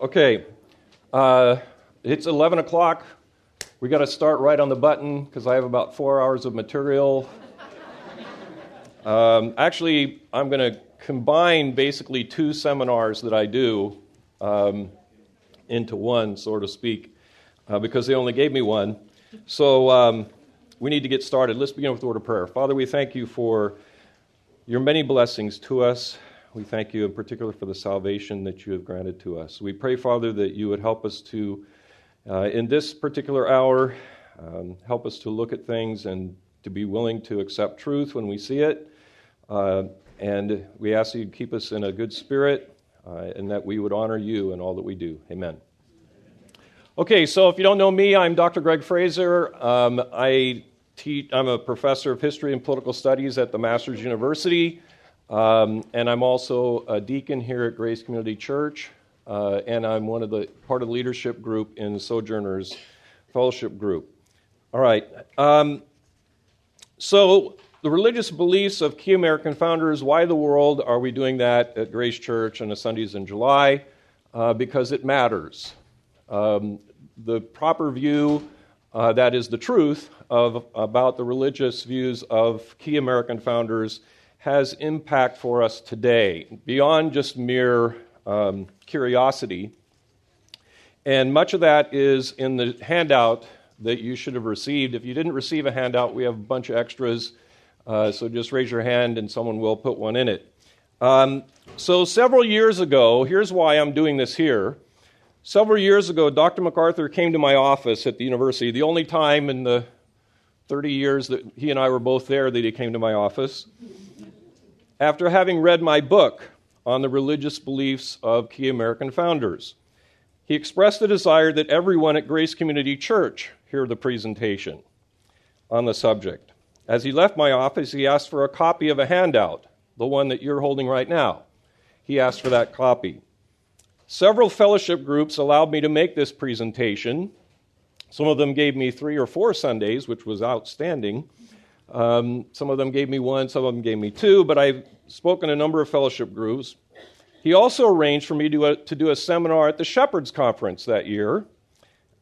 Okay, uh, it's 11 o'clock. We got to start right on the button because I have about four hours of material. Um, actually, I'm going to combine basically two seminars that I do um, into one, so to speak, uh, because they only gave me one. So um, we need to get started. Let's begin with the word of prayer. Father, we thank you for your many blessings to us. We thank you in particular for the salvation that you have granted to us. We pray, Father, that you would help us to, uh, in this particular hour, um, help us to look at things and to be willing to accept truth when we see it. Uh, and we ask you to keep us in a good spirit uh, and that we would honor you in all that we do. Amen. Okay, so if you don't know me, I'm Dr. Gregg Frazer. Um, I teach, I'm a professor of history and political studies at the Masters University. Um, and I'm also a deacon here at Grace Community Church, uh, and I'm one of the part of the leadership group in Sojourners Fellowship Group. All right. Um, so the religious beliefs of key American founders. Why the world are we doing that at Grace Church on the Sundays in July? Uh, because it matters. Um, the proper view, uh, that is the truth of about the religious views of key American founders has impact for us today, beyond just mere um, curiosity. And much of that is in the handout that you should have received. If you didn't receive a handout, we have a bunch of extras. Uh, so just raise your hand and someone will put one in it. Um, so, several years ago, here's why I'm doing this here. Several years ago, Dr. MacArthur came to my office at the university, the only time in the 30 years that he and I were both there that he came to my office after having read my book on the religious beliefs of key American founders. He expressed the desire that everyone at Grace Community Church hear the presentation on the subject. As he left my office, he asked for a copy of a handout, the one that you're holding right now. He asked for that copy. Several fellowship groups allowed me to make this presentation. Some of them gave me three or four Sundays, which was outstanding. Um, some of them gave me one, some of them gave me two, but I've spoken a number of fellowship groups. He also arranged for me to, uh, to do a seminar at the Shepherds Conference that year,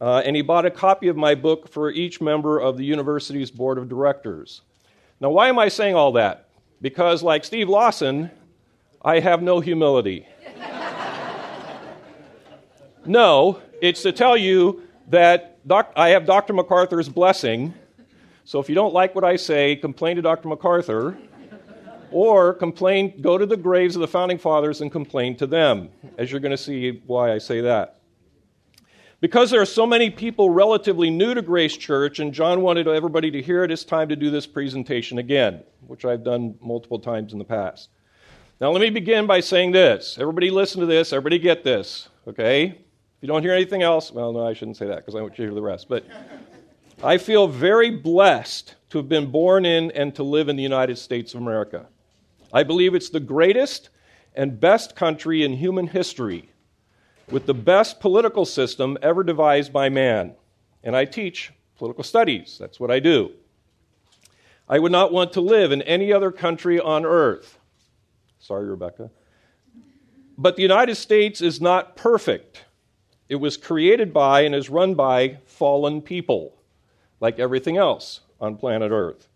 uh, and he bought a copy of my book for each member of the university's board of directors. Now, why am I saying all that? Because, like Steve Lawson, I have no humility. no, it's to tell you that doc- I have Dr. MacArthur's blessing so if you don't like what I say, complain to Dr. MacArthur or complain, go to the graves of the founding fathers and complain to them, as you're going to see why I say that. Because there are so many people relatively new to Grace Church, and John wanted everybody to hear it, it's time to do this presentation again, which I've done multiple times in the past. Now, let me begin by saying this. Everybody listen to this. Everybody get this, okay? If you don't hear anything else, well, no, I shouldn't say that because I want you to hear the rest. But I feel very blessed to have been born in and to live in the United States of America. I believe it's the greatest and best country in human history with the best political system ever devised by man. And I teach political studies. That's what I do. I would not want to live in any other country on earth. Sorry, Rebecca. But the United States is not perfect. It was created by and is run by fallen people like everything else on planet Earth.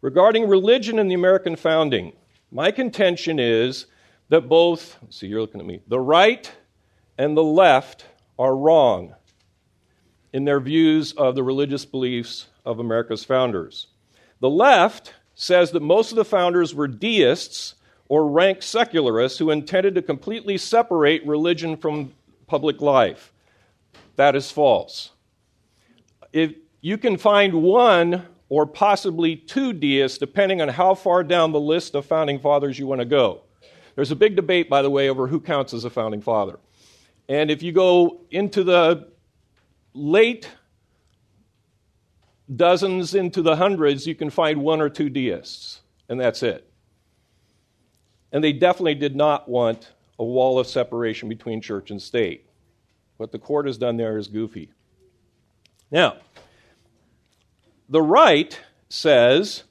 Regarding religion and the American founding, my contention is that both, see, you're looking at me, the right and the left are wrong in their views of the religious beliefs of America's founders. The left says that most of the founders were deists or rank secularists who intended to completely separate religion from public life. That is false. If, you can find one or possibly two deists, depending on how far down the list of founding fathers you want to go. There's a big debate, by the way, over who counts as a founding father. And if you go into the late dozens into the hundreds, you can find one or two deists, and that's it. And they definitely did not want a wall of separation between church and state. What the court has done there is goofy. Now, the right says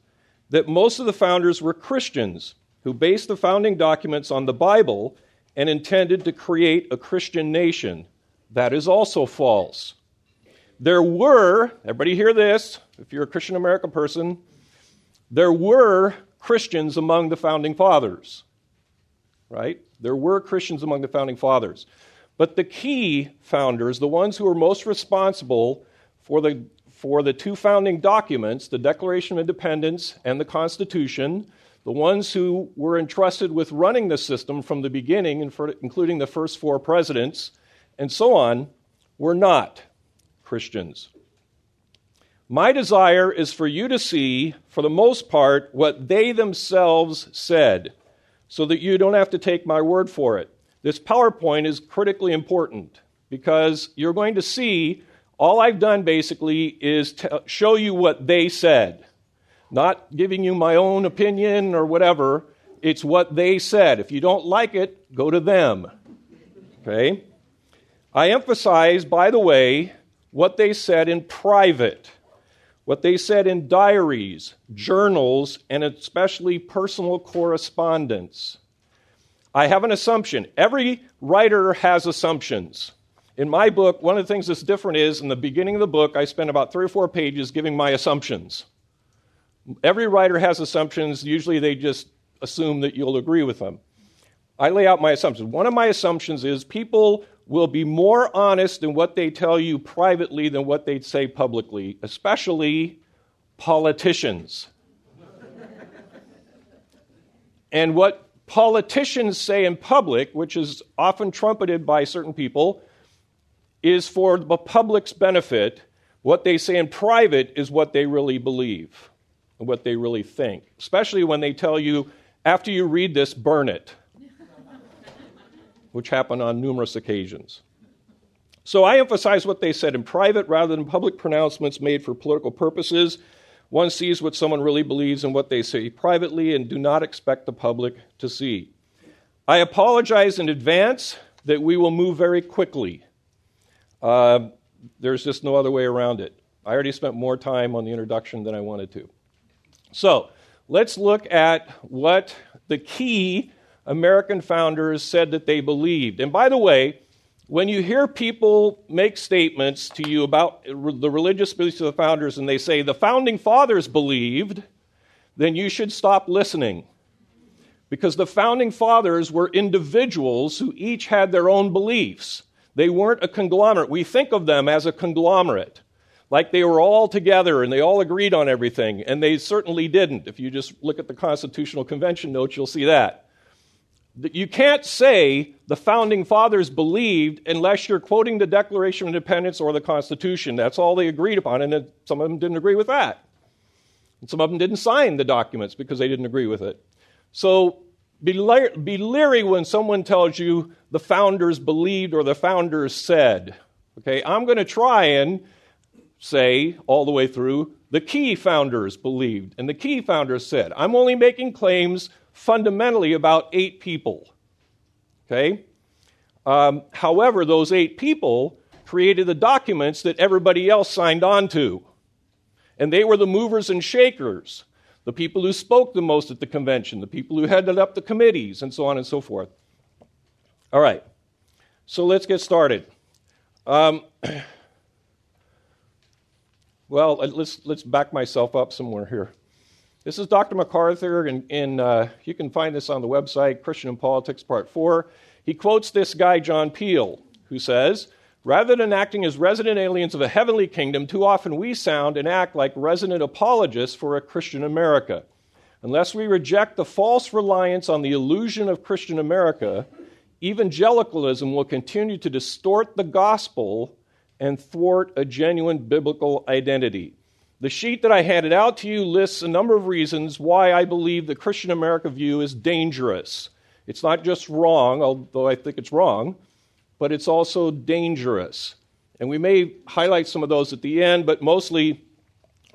that most of the founders were Christians who based the founding documents on the Bible and intended to create a Christian nation. That is also false. There were, everybody hear this, if you're a Christian American person, there were Christians among the founding fathers. Right? There were Christians among the founding fathers. But the key founders, the ones who were most responsible for the, for the two founding documents, the Declaration of Independence and the Constitution, the ones who were entrusted with running the system from the beginning, including the first four presidents, and so on, were not Christians. My desire is for you to see, for the most part, what they themselves said, so that you don't have to take my word for it. This PowerPoint is critically important because you're going to see all I've done basically is to show you what they said, not giving you my own opinion or whatever. It's what they said. If you don't like it, go to them. Okay? I emphasize, by the way, what they said in private, what they said in diaries, journals, and especially personal correspondence. I have an assumption. Every writer has assumptions. In my book, one of the things that's different is in the beginning of the book, I spend about three or four pages giving my assumptions. Every writer has assumptions. Usually they just assume that you'll agree with them. I lay out my assumptions. One of my assumptions is people will be more honest in what they tell you privately than what they'd say publicly, especially politicians. and what politicians say in public, which is often trumpeted by certain people, is for the public's benefit. What they say in private is what they really believe and what they really think, especially when they tell you, after you read this, burn it which happened on numerous occasions. So I emphasize what they said in private rather than public pronouncements made for political purposes. One sees what someone really believes in what they say privately and do not expect the public to see. I apologize in advance that we will move very quickly. Uh, there's just no other way around it. I already spent more time on the introduction than I wanted to. So let's look at what the key American founders said that they believed. And by the way, when you hear people make statements to you about the religious beliefs of the founders and they say the founding fathers believed, then you should stop listening. Because the founding fathers were individuals who each had their own beliefs. They weren't a conglomerate. We think of them as a conglomerate, like they were all together and they all agreed on everything, and they certainly didn't. If you just look at the Constitutional Convention notes, you'll see that. You can't say the founding fathers believed unless you're quoting the Declaration of Independence or the Constitution. That's all they agreed upon, and some of them didn't agree with that. And some of them didn't sign the documents because they didn't agree with it. So be, le- be leery when someone tells you the founders believed or the founders said. Okay, I'm going to try and say all the way through the key founders believed and the key founders said. I'm only making claims fundamentally about eight people. Okay? Um, however, those eight people created the documents that everybody else signed on to. And they were the movers and shakers, the people who spoke the most at the convention, the people who headed up the committees, and so on and so forth. All right, so let's get started. Um, well, let's, let's back myself up somewhere here. This is Dr. MacArthur, and, and uh, you can find this on the website, Christian and Politics, Part 4. He quotes this guy, John Seel, who says, Rather than acting as resident aliens of a heavenly kingdom, too often we sound and act like resident apologists for a Christian America. Unless we reject the false reliance on the illusion of Christian America, evangelicalism will continue to distort the gospel and thwart a genuine biblical identity. The sheet that I handed out to you lists a number of reasons why I believe the Christian America view is dangerous. It's not just wrong, although I think it's wrong, but it's also dangerous. And we may highlight some of those at the end, but mostly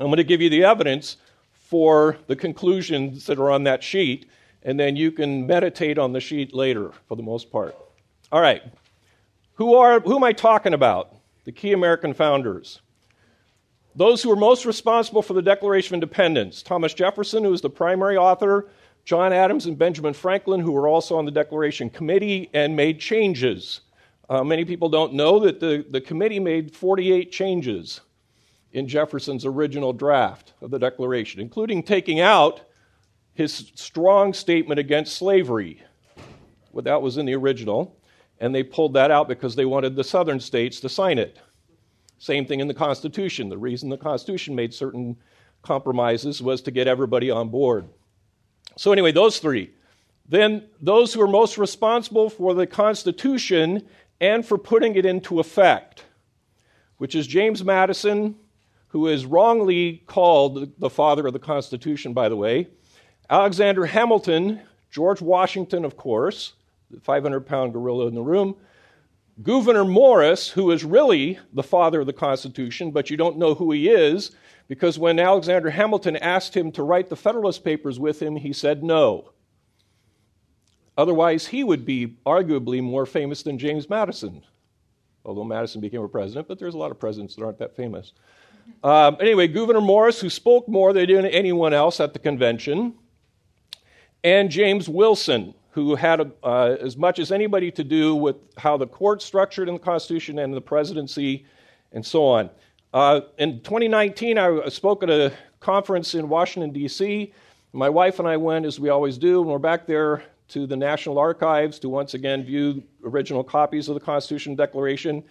I'm going to give you the evidence for the conclusions that are on that sheet, and then you can meditate on the sheet later for the most part. All right. Who, are, who am I talking about? The key American founders. Those who were most responsible for the Declaration of Independence Thomas Jefferson, who was the primary author, John Adams and Benjamin Franklin, who were also on the Declaration Committee and made changes. Uh, many people don't know that the, the committee made 48 changes in Jefferson's original draft of the Declaration, including taking out his strong statement against slavery. Well, that was in the original, and they pulled that out because they wanted the southern states to sign it. Same thing in the Constitution. The reason the Constitution made certain compromises was to get everybody on board. So, anyway, those three. Then, those who are most responsible for the Constitution and for putting it into effect, which is James Madison, who is wrongly called the father of the Constitution, by the way, Alexander Hamilton, George Washington, of course, the 500 pound gorilla in the room, Gouverneur Morris, who is really the father of the Constitution, but you don't know who he is because when Alexander Hamilton asked him to write the Federalist Papers with him, he said no. Otherwise, he would be arguably more famous than James Madison, although Madison became a president, but there's a lot of presidents that aren't that famous. Um, anyway, Gouverneur Morris, who spoke more than anyone else at the convention, and James Wilson, who had uh, as much as anybody to do with how the court structured in the Constitution and the presidency and so on. Uh, in 2019, I spoke at a conference in Washington, D.C. My wife and I went, as we always do, and we're back there to the National Archives to once again view original copies of the Constitution Declaration.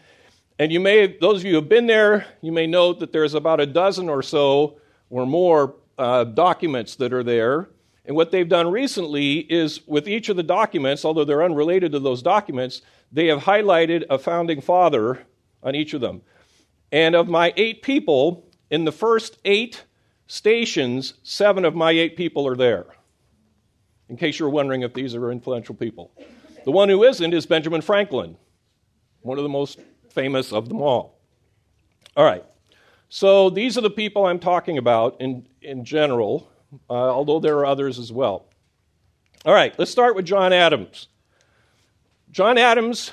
And you may, those of you who have been there, you may note that there's about a dozen or so or more uh, documents that are there. And what they've done recently is with each of the documents, although they're unrelated to those documents, they have highlighted a founding father on each of them. And of my eight people, in the first eight stations, seven of my eight people are there. In case you're wondering if these are influential people. The one who isn't is Benjamin Franklin, one of the most famous of them all. All right. So these are the people I'm talking about in, in general uh, although there are others as well. All right, let's start with John Adams. John Adams,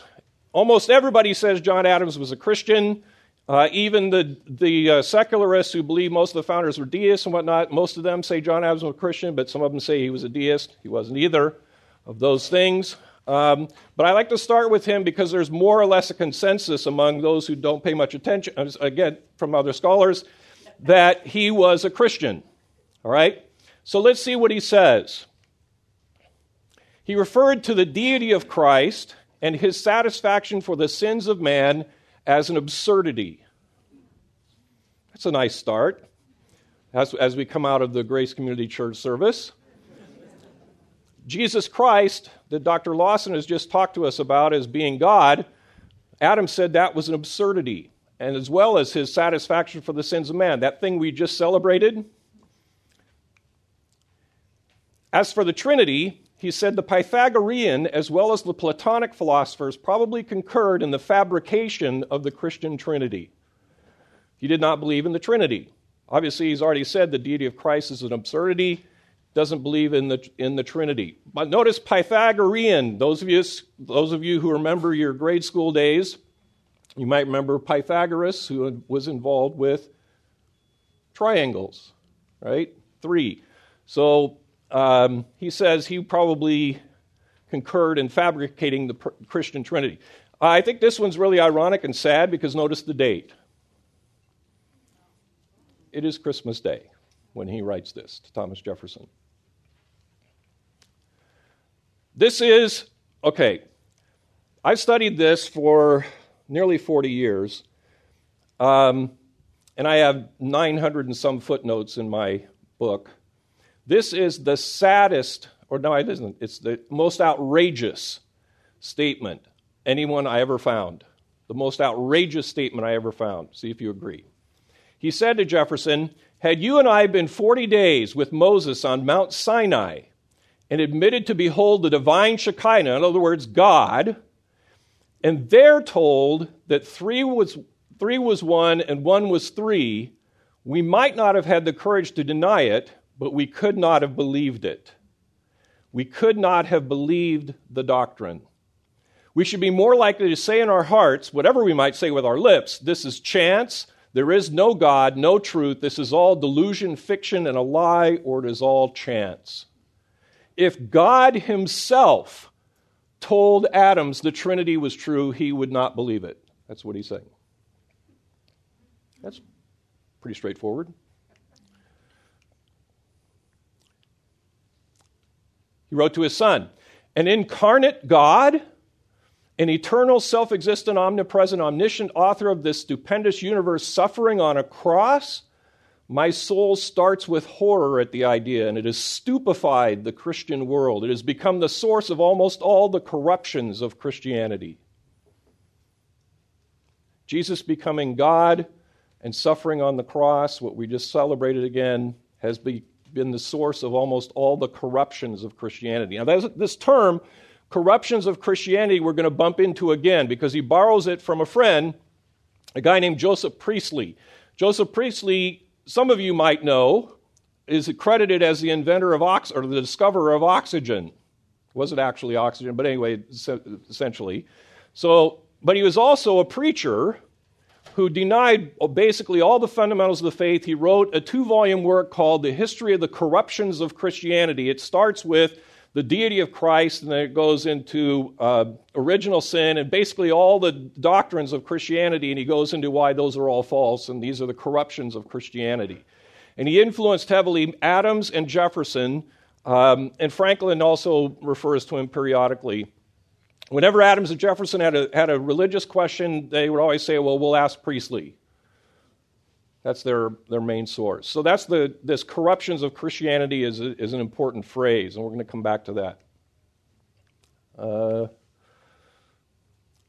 almost everybody says John Adams was a Christian. Uh, even the, the uh, secularists who believe most of the founders were deists and whatnot, most of them say John Adams was a Christian, but some of them say he was a deist. He wasn't either of those things. Um, but I like to start with him because there's more or less a consensus among those who don't pay much attention, again, from other scholars, that he was a Christian. All right? So let's see what he says. He referred to the deity of Christ and his satisfaction for the sins of man as an absurdity. That's a nice start as, as we come out of the Grace Community Church service. Jesus Christ, that Dr. Lawson has just talked to us about as being God, Adam said that was an absurdity, and as well as his satisfaction for the sins of man. That thing we just celebrated, as for the Trinity, he said the Pythagorean as well as the Platonic philosophers probably concurred in the fabrication of the Christian Trinity. He did not believe in the Trinity. Obviously, he's already said the deity of Christ is an absurdity, doesn't believe in the, in the Trinity. But notice Pythagorean. Those of, you, those of you who remember your grade school days, you might remember Pythagoras, who was involved with triangles, right? Three. So um, he says he probably concurred in fabricating the Christian Trinity. I think this one's really ironic and sad because notice the date. It is Christmas Day when he writes this to Thomas Jefferson. This is, okay, I've studied this for nearly 40 years, um, and I have 900 and some footnotes in my book. This is the saddest, or no, it isn't. It's the most outrageous statement anyone I ever found. The most outrageous statement I ever found. See if you agree. He said to Jefferson, Had you and I been 40 days with Moses on Mount Sinai and admitted to behold the divine Shekinah, in other words, God, and there told that three was, three was one and one was three, we might not have had the courage to deny it but we could not have believed it. We could not have believed the doctrine. We should be more likely to say in our hearts, whatever we might say with our lips, this is chance, there is no God, no truth, this is all delusion, fiction, and a lie, or it is all chance. if God Himself told Adams the Trinity was true, he would not believe it. That's what he's saying. That's pretty straightforward. He wrote to his son, An incarnate God, an eternal, self existent, omnipresent, omniscient author of this stupendous universe suffering on a cross, my soul starts with horror at the idea, and it has stupefied the Christian world. It has become the source of almost all the corruptions of Christianity. Jesus becoming God and suffering on the cross, what we just celebrated again, has be, been the source of almost all the corruptions of Christianity. Now, this term, corruptions of Christianity, we're going to bump into again because he borrows it from a friend, a guy named Joseph Priestley. Joseph Priestley, some of you might know, is credited as the inventor of ox or the discoverer of oxygen. It wasn't actually oxygen, but anyway, essentially. So, but he was also a preacher who denied basically all the fundamentals of the faith. He wrote a two volume work called The History of the Corruptions of Christianity. It starts with the deity of Christ, and then it goes into uh, original sin and basically all the doctrines of Christianity, and he goes into why those are all false, and these are the corruptions of Christianity. And he influenced heavily Adams and Jefferson, um, and Franklin also refers to him periodically. Whenever Adams and Jefferson had a, had a religious question, they would always say, Well, we'll ask Priestley. That's their, their main source. So that's the this corruptions of Christianity is, is an important phrase, and we're going to come back to that. Uh,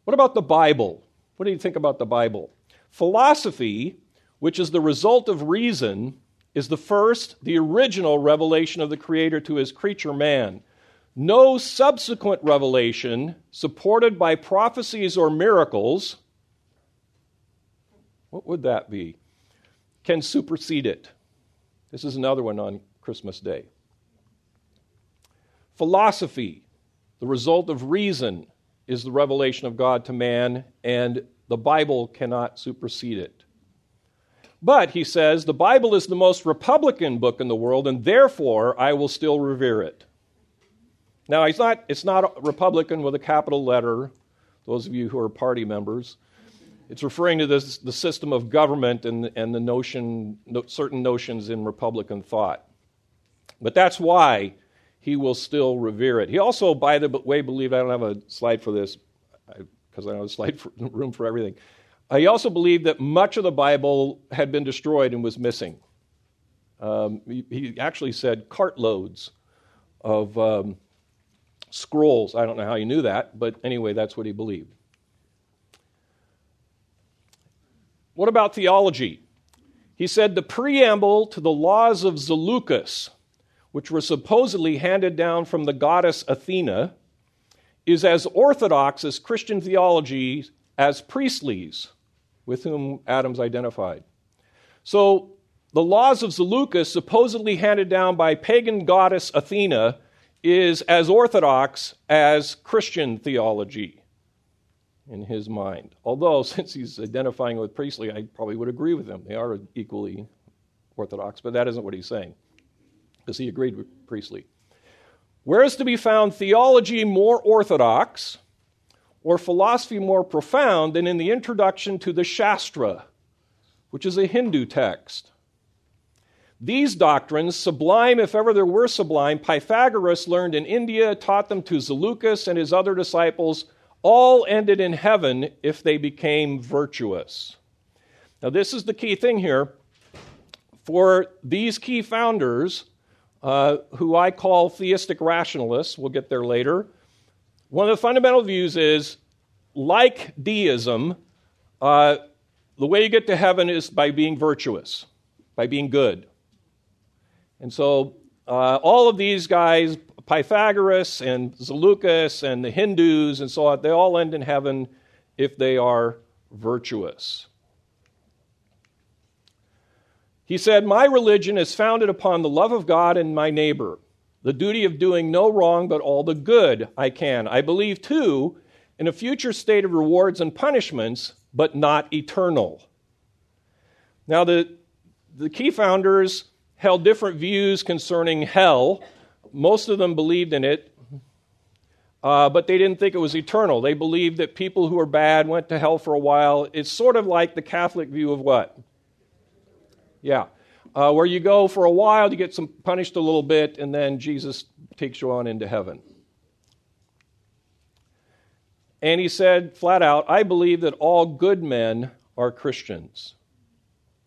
what about the Bible? What do you think about the Bible? Philosophy, which is the result of reason, is the first, the original revelation of the Creator to his creature man. No subsequent revelation, supported by prophecies or miracles, what would that be? Can supersede it. This is another one on Christmas Day. Philosophy, the result of reason, is the revelation of God to man, and the Bible cannot supersede it. But, he says, the Bible is the most Republican book in the world, and therefore I will still revere it. Now, it's not, it's not Republican with a capital letter, those of you who are party members. It's referring to this, the system of government and, and the notion, no, certain notions in Republican thought. But that's why he will still revere it. He also, by the way, believed, I don't have a slide for this because I, I don't have a slide for, room for everything. Uh, he also believed that much of the Bible had been destroyed and was missing. Um, he, he, actually said cartloads of um, scrolls. I don't know how he knew that, but anyway, that's what he believed. What about theology? He said the preamble to the laws of Zaleucus, which were supposedly handed down from the goddess Athena, is as orthodox as Christian theology as Priestley's, with whom Adams identified. So, the laws of Zaleucus, supposedly handed down by pagan goddess Athena, is as orthodox as Christian theology in his mind. Although, since he's identifying with Priestley, I probably would agree with him. They are equally orthodox, but that isn't what he's saying, because he agreed with Priestley. Where is to be found theology more orthodox or philosophy more profound than in the introduction to the Shastra, which is a Hindu text? These doctrines, sublime if ever there were sublime, Pythagoras learned in India, taught them to Zaleucus and his other disciples, all ended in heaven if they became virtuous. Now, this is the key thing here. For these key founders, uh, who I call theistic rationalists, we'll get there later, one of the fundamental views is like deism, uh, the way you get to heaven is by being virtuous, by being good. And so uh, all of these guys, Pythagoras and Zaleucus and the Hindus and so on, they all end in heaven if they are virtuous. He said, My religion is founded upon the love of God and my neighbor, the duty of doing no wrong but all the good I can. I believe, too, in a future state of rewards and punishments, but not eternal. Now, the, the key founders held different views concerning hell. most of them believed in it, uh, but they didn't think it was eternal. They believed that people who were bad went to hell for a while. It's sort of like the Catholic view of what? Yeah. Uh, where you go for a while, you get some punished a little bit, and then Jesus takes you on into heaven. And he said flat out, I believe that all good men are Christians.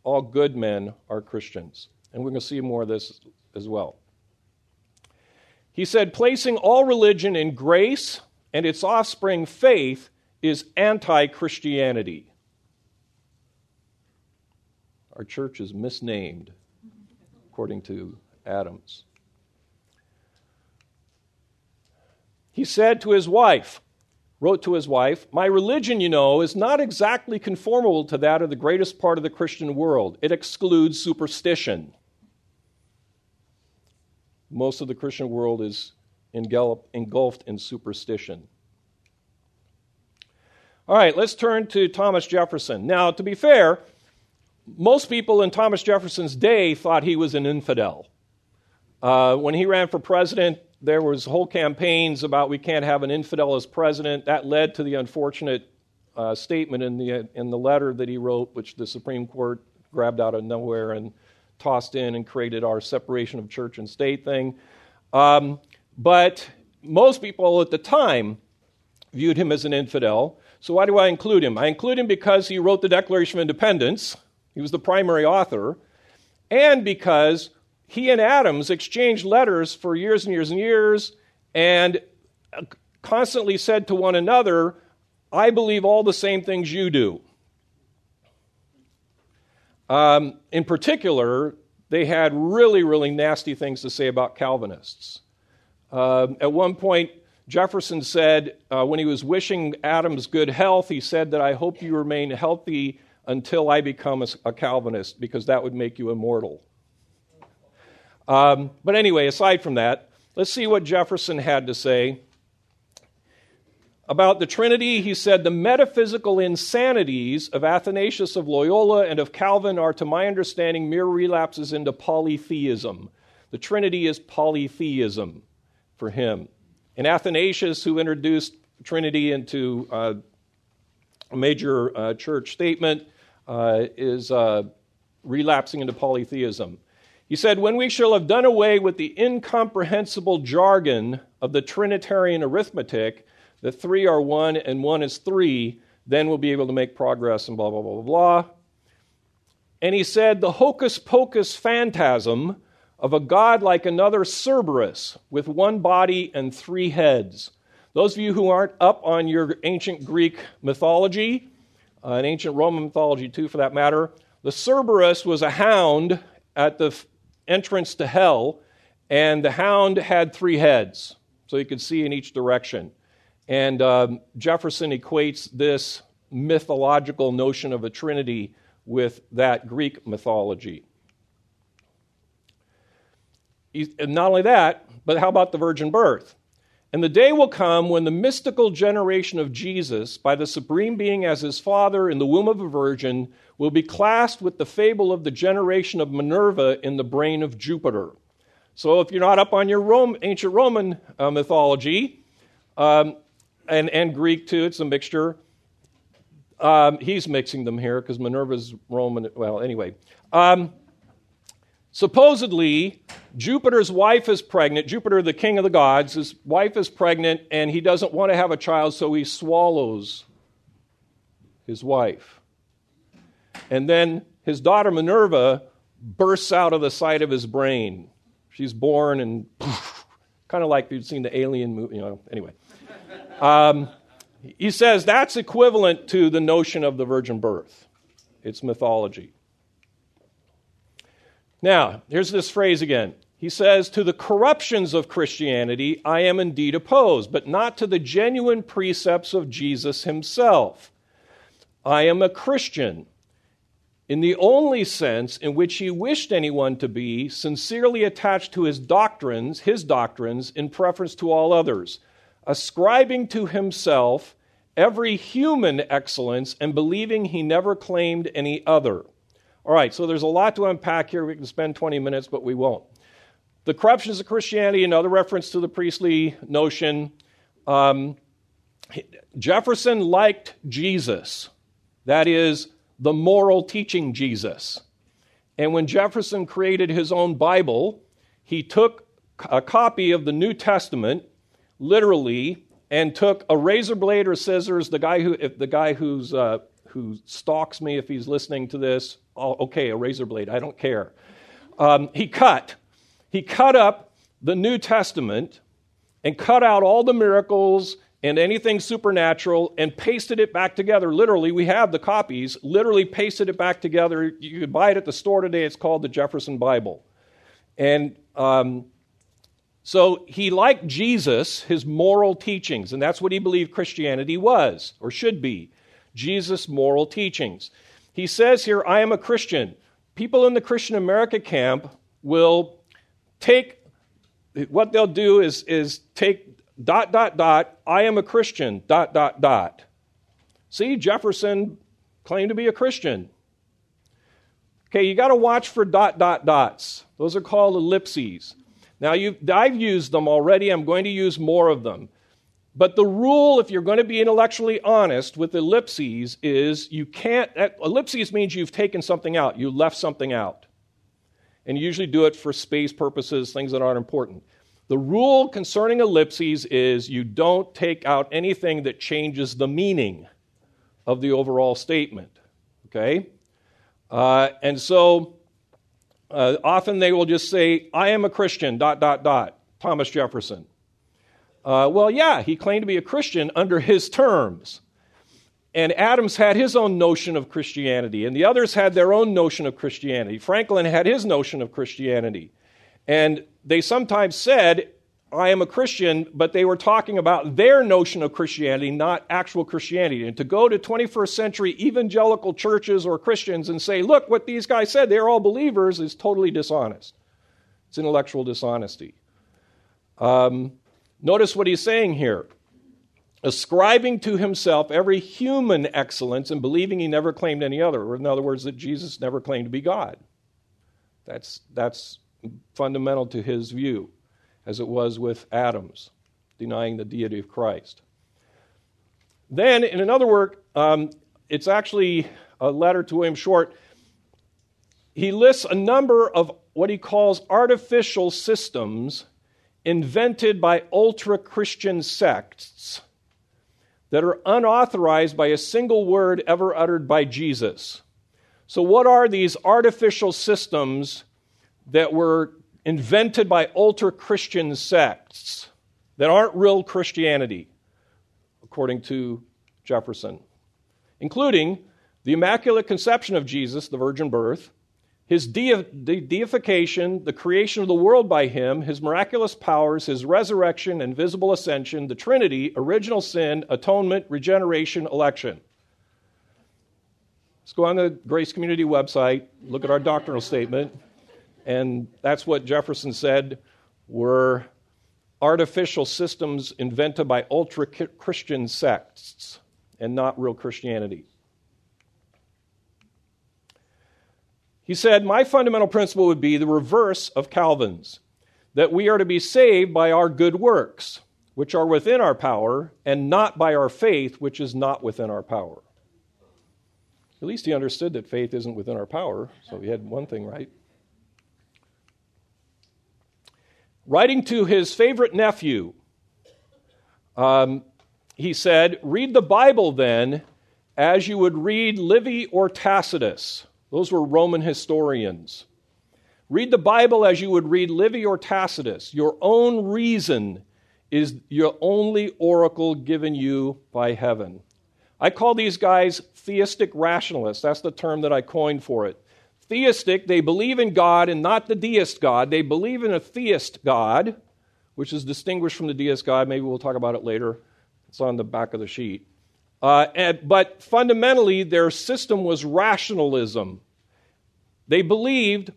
All good men are Christians. And we're going to see more of this as well. He said, placing all religion in grace and its offspring, faith, is anti Christianity. Our church is misnamed, according to Adams. He said to his wife, wrote to his wife, My religion, you know, is not exactly conformable to that of the greatest part of the Christian world. It excludes superstition. Most of the Christian world is engulfed in superstition. All right, let's turn to Thomas Jefferson. Now, to be fair, most people in Thomas Jefferson's day thought he was an infidel. Uh, when he ran for president, there was whole campaigns about we can't have an infidel as president. That led to the unfortunate uh, statement in the in the letter that he wrote, which the Supreme Court grabbed out of nowhere and tossed in and created our separation of church and state thing. Um, but most people at the time viewed him as an infidel. So why do I include him? I include him because he wrote the Declaration of Independence. He was the primary author, and because he and Adams exchanged letters for years and years and years and constantly said to one another, I believe all the same things you do. Um, in particular, they had really, really nasty things to say about Calvinists. Uh, at one point, Jefferson said, uh, when he was wishing Adams good health, he said that I hope you remain healthy until I become a, a Calvinist, because that would make you immortal. Um, but anyway, aside from that, let's see what Jefferson had to say about the Trinity, he said, The metaphysical insanities of Athanasius of Loyola and of Calvin are, to my understanding, mere relapses into polytheism. The Trinity is polytheism for him. And Athanasius, who introduced Trinity into uh, a major uh, church statement, uh, is uh, relapsing into polytheism. He said, When we shall have done away with the incomprehensible jargon of the Trinitarian arithmetic, that three are one and one is three, then we'll be able to make progress and blah, blah, blah, blah, blah. And he said, the hocus pocus phantasm of a god like another Cerberus with one body and three heads. Those of you who aren't up on your ancient Greek mythology, uh, and ancient Roman mythology too, for that matter, the Cerberus was a hound at the entrance to hell, and the hound had three heads, so you could see in each direction. And um, Jefferson equates this mythological notion of a trinity with that Greek mythology. and not only that, but how about the virgin birth? And the day will come when the mystical generation of Jesus, by the Supreme Being as his Father in the womb of a virgin, will be classed with the fable of the generation of Minerva in the brain of Jupiter. So, if you're not up on your Rome, ancient Roman uh, mythology, um, and, and Greek too, it's a mixture. Um, he's mixing them here because Minerva's Roman. Well, anyway. Um, supposedly, Jupiter's wife is pregnant. Jupiter, the king of the gods, his wife is pregnant, and he doesn't want to have a child, so he swallows his wife. And then his daughter Minerva bursts out of the side of his brain. She's born and kind of like you've seen the alien movie, you know, anyway. Um, he says that's equivalent to the notion of the virgin birth. It's mythology. Now, here's this phrase again. He says, To the corruptions of Christianity I am indeed opposed, but not to the genuine precepts of Jesus himself. I am a Christian in the only sense in which he wished anyone to be sincerely attached to his doctrines, his doctrines, in preference to all others ascribing to himself every human excellence and believing he never claimed any other. All right, so there's a lot to unpack here. We can spend 20 minutes, but we won't. the corruptions of Christianity, another reference to the Priestley notion. Um, Jefferson liked Jesus, that is, the moral teaching Jesus. And when Jefferson created his own Bible, he took a copy of the New Testament, literally, and took a razor blade or scissors. The guy who, if the guy who's uh, who stalks me, if he's listening to this, oh, okay, a razor blade, I don't care. Um, he cut, he cut up the New Testament and cut out all the miracles and anything supernatural and pasted it back together. Literally, we have the copies, literally pasted it back together. You could buy it at the store today. It's called the Jefferson Bible. And um, so he liked Jesus, his moral teachings, and that's what he believed Christianity was or should be Jesus' moral teachings. He says here, I am a Christian. People in the Christian America camp will take, what they'll do is, is take dot, dot, dot, I am a Christian, dot, dot, dot. See, Jefferson claimed to be a Christian. Okay, you got to watch for dot, dot, dots. Those are called ellipses. Now, I've used them already. I'm going to use more of them. But the rule, if you're going to be intellectually honest with ellipses, is you can't. Ellipses means you've taken something out, you left something out. And you usually do it for space purposes, things that aren't important. The rule concerning ellipses is you don't take out anything that changes the meaning of the overall statement. Okay? Uh, and so uh, often they will just say, I am a Christian, dot, dot, dot, Thomas Jefferson. Uh, well, yeah, he claimed to be a Christian under his terms. And Adams had his own notion of Christianity, and the others had their own notion of Christianity. Franklin had his notion of Christianity. And they sometimes said, I am a Christian, but they were talking about their notion of Christianity, not actual Christianity. And to go to 21st century evangelical churches or Christians and say, look, what these guys said, they're all believers, is totally dishonest. It's intellectual dishonesty. Um, notice what he's saying here ascribing to himself every human excellence and believing he never claimed any other, or in other words, that Jesus never claimed to be God. That's, that's fundamental to his view, as it was with Adams, denying the deity of Christ. Then, in another work, um, it's actually a letter to William Short. He lists a number of what he calls artificial systems invented by ultra Christian sects that are unauthorized by a single word ever uttered by Jesus. So, what are these artificial systems that were invented by ultra Christian sects that aren't real Christianity, according to Jefferson, including the Immaculate Conception of Jesus, the virgin birth, his de- de- deification, the creation of the world by him, his miraculous powers, his resurrection and visible ascension, the Trinity, original sin, atonement, regeneration, election. Let's go on the Grace Community website, look at our doctrinal statement. And that's what Jefferson said were artificial systems invented by ultra Christian sects and not real Christianity. He said, My fundamental principle would be the reverse of Calvin's that we are to be saved by our good works, which are within our power, and not by our faith, which is not within our power. At least he understood that faith isn't within our power, so he had one thing right. Writing to his favorite nephew, um, he said, Read the Bible then as you would read Livy or Tacitus. Those were Roman historians. Read the Bible as you would read Livy or Tacitus. Your own reason is your only oracle given you by heaven. I call these guys theistic rationalists. That's the term that I coined for it theistic, they believe in God and not the deist God. They believe in a theist God, which is distinguished from the deist God. Maybe we'll talk about it later. It's on the back of the sheet. Uh, and, but fundamentally, their system was rationalism. They believed,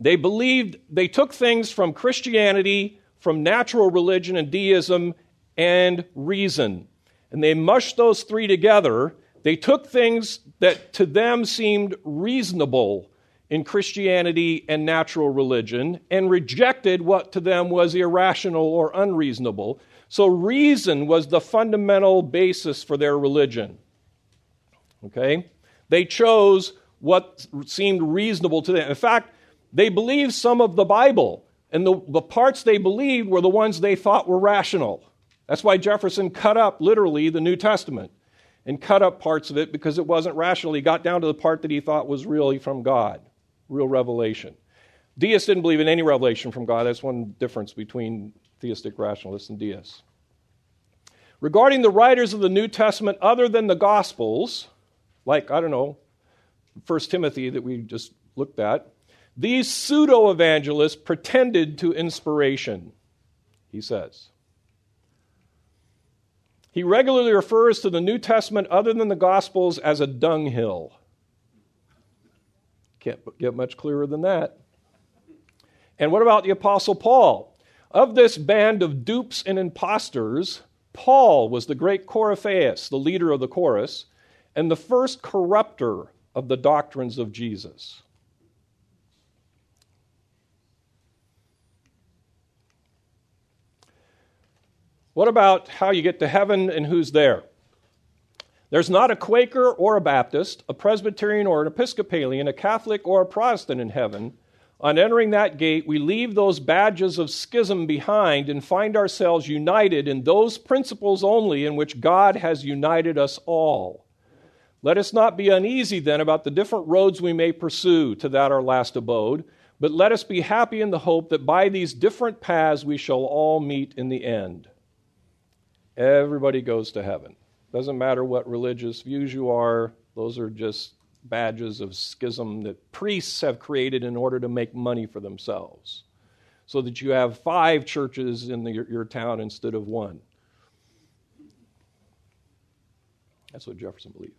they believed, they took things from Christianity, from natural religion and deism, and reason. And they mushed those three together they took things that to them seemed reasonable in Christianity and natural religion and rejected what to them was irrational or unreasonable. So, reason was the fundamental basis for their religion. Okay? They chose what seemed reasonable to them. In fact, they believed some of the Bible, and the, the parts they believed were the ones they thought were rational. That's why Jefferson cut up literally the New Testament and cut up parts of it because it wasn't rational. He got down to the part that he thought was really from God, real revelation. Deists didn't believe in any revelation from God. That's one difference between theistic rationalists and deists. Regarding the writers of the New Testament other than the Gospels, like, I don't know, 1 Timothy that we just looked at, these pseudo evangelists pretended to inspiration, he says. He regularly refers to the New Testament other than the Gospels as a dunghill. Can't get much clearer than that. And what about the Apostle Paul? Of this band of dupes and impostors, Paul was the great Coryphaeus, the leader of the chorus, and the first corrupter of the doctrines of Jesus. What about how you get to heaven and who's there? There's not a Quaker or a Baptist, a Presbyterian or an Episcopalian, a Catholic or a Protestant in heaven on entering that gate, we leave those badges of schism behind and find ourselves united in those principles only in which God has united us all. Let us not be uneasy then about the different roads we may pursue to that our last abode, but let us be happy in the hope that by these different paths we shall all meet in the end. Everybody goes to heaven. Doesn't matter what religious views you are, those are just badges of schism that priests have created in order to make money for themselves. So that you have five churches in the, your, your town instead of one. That's what Jefferson believed.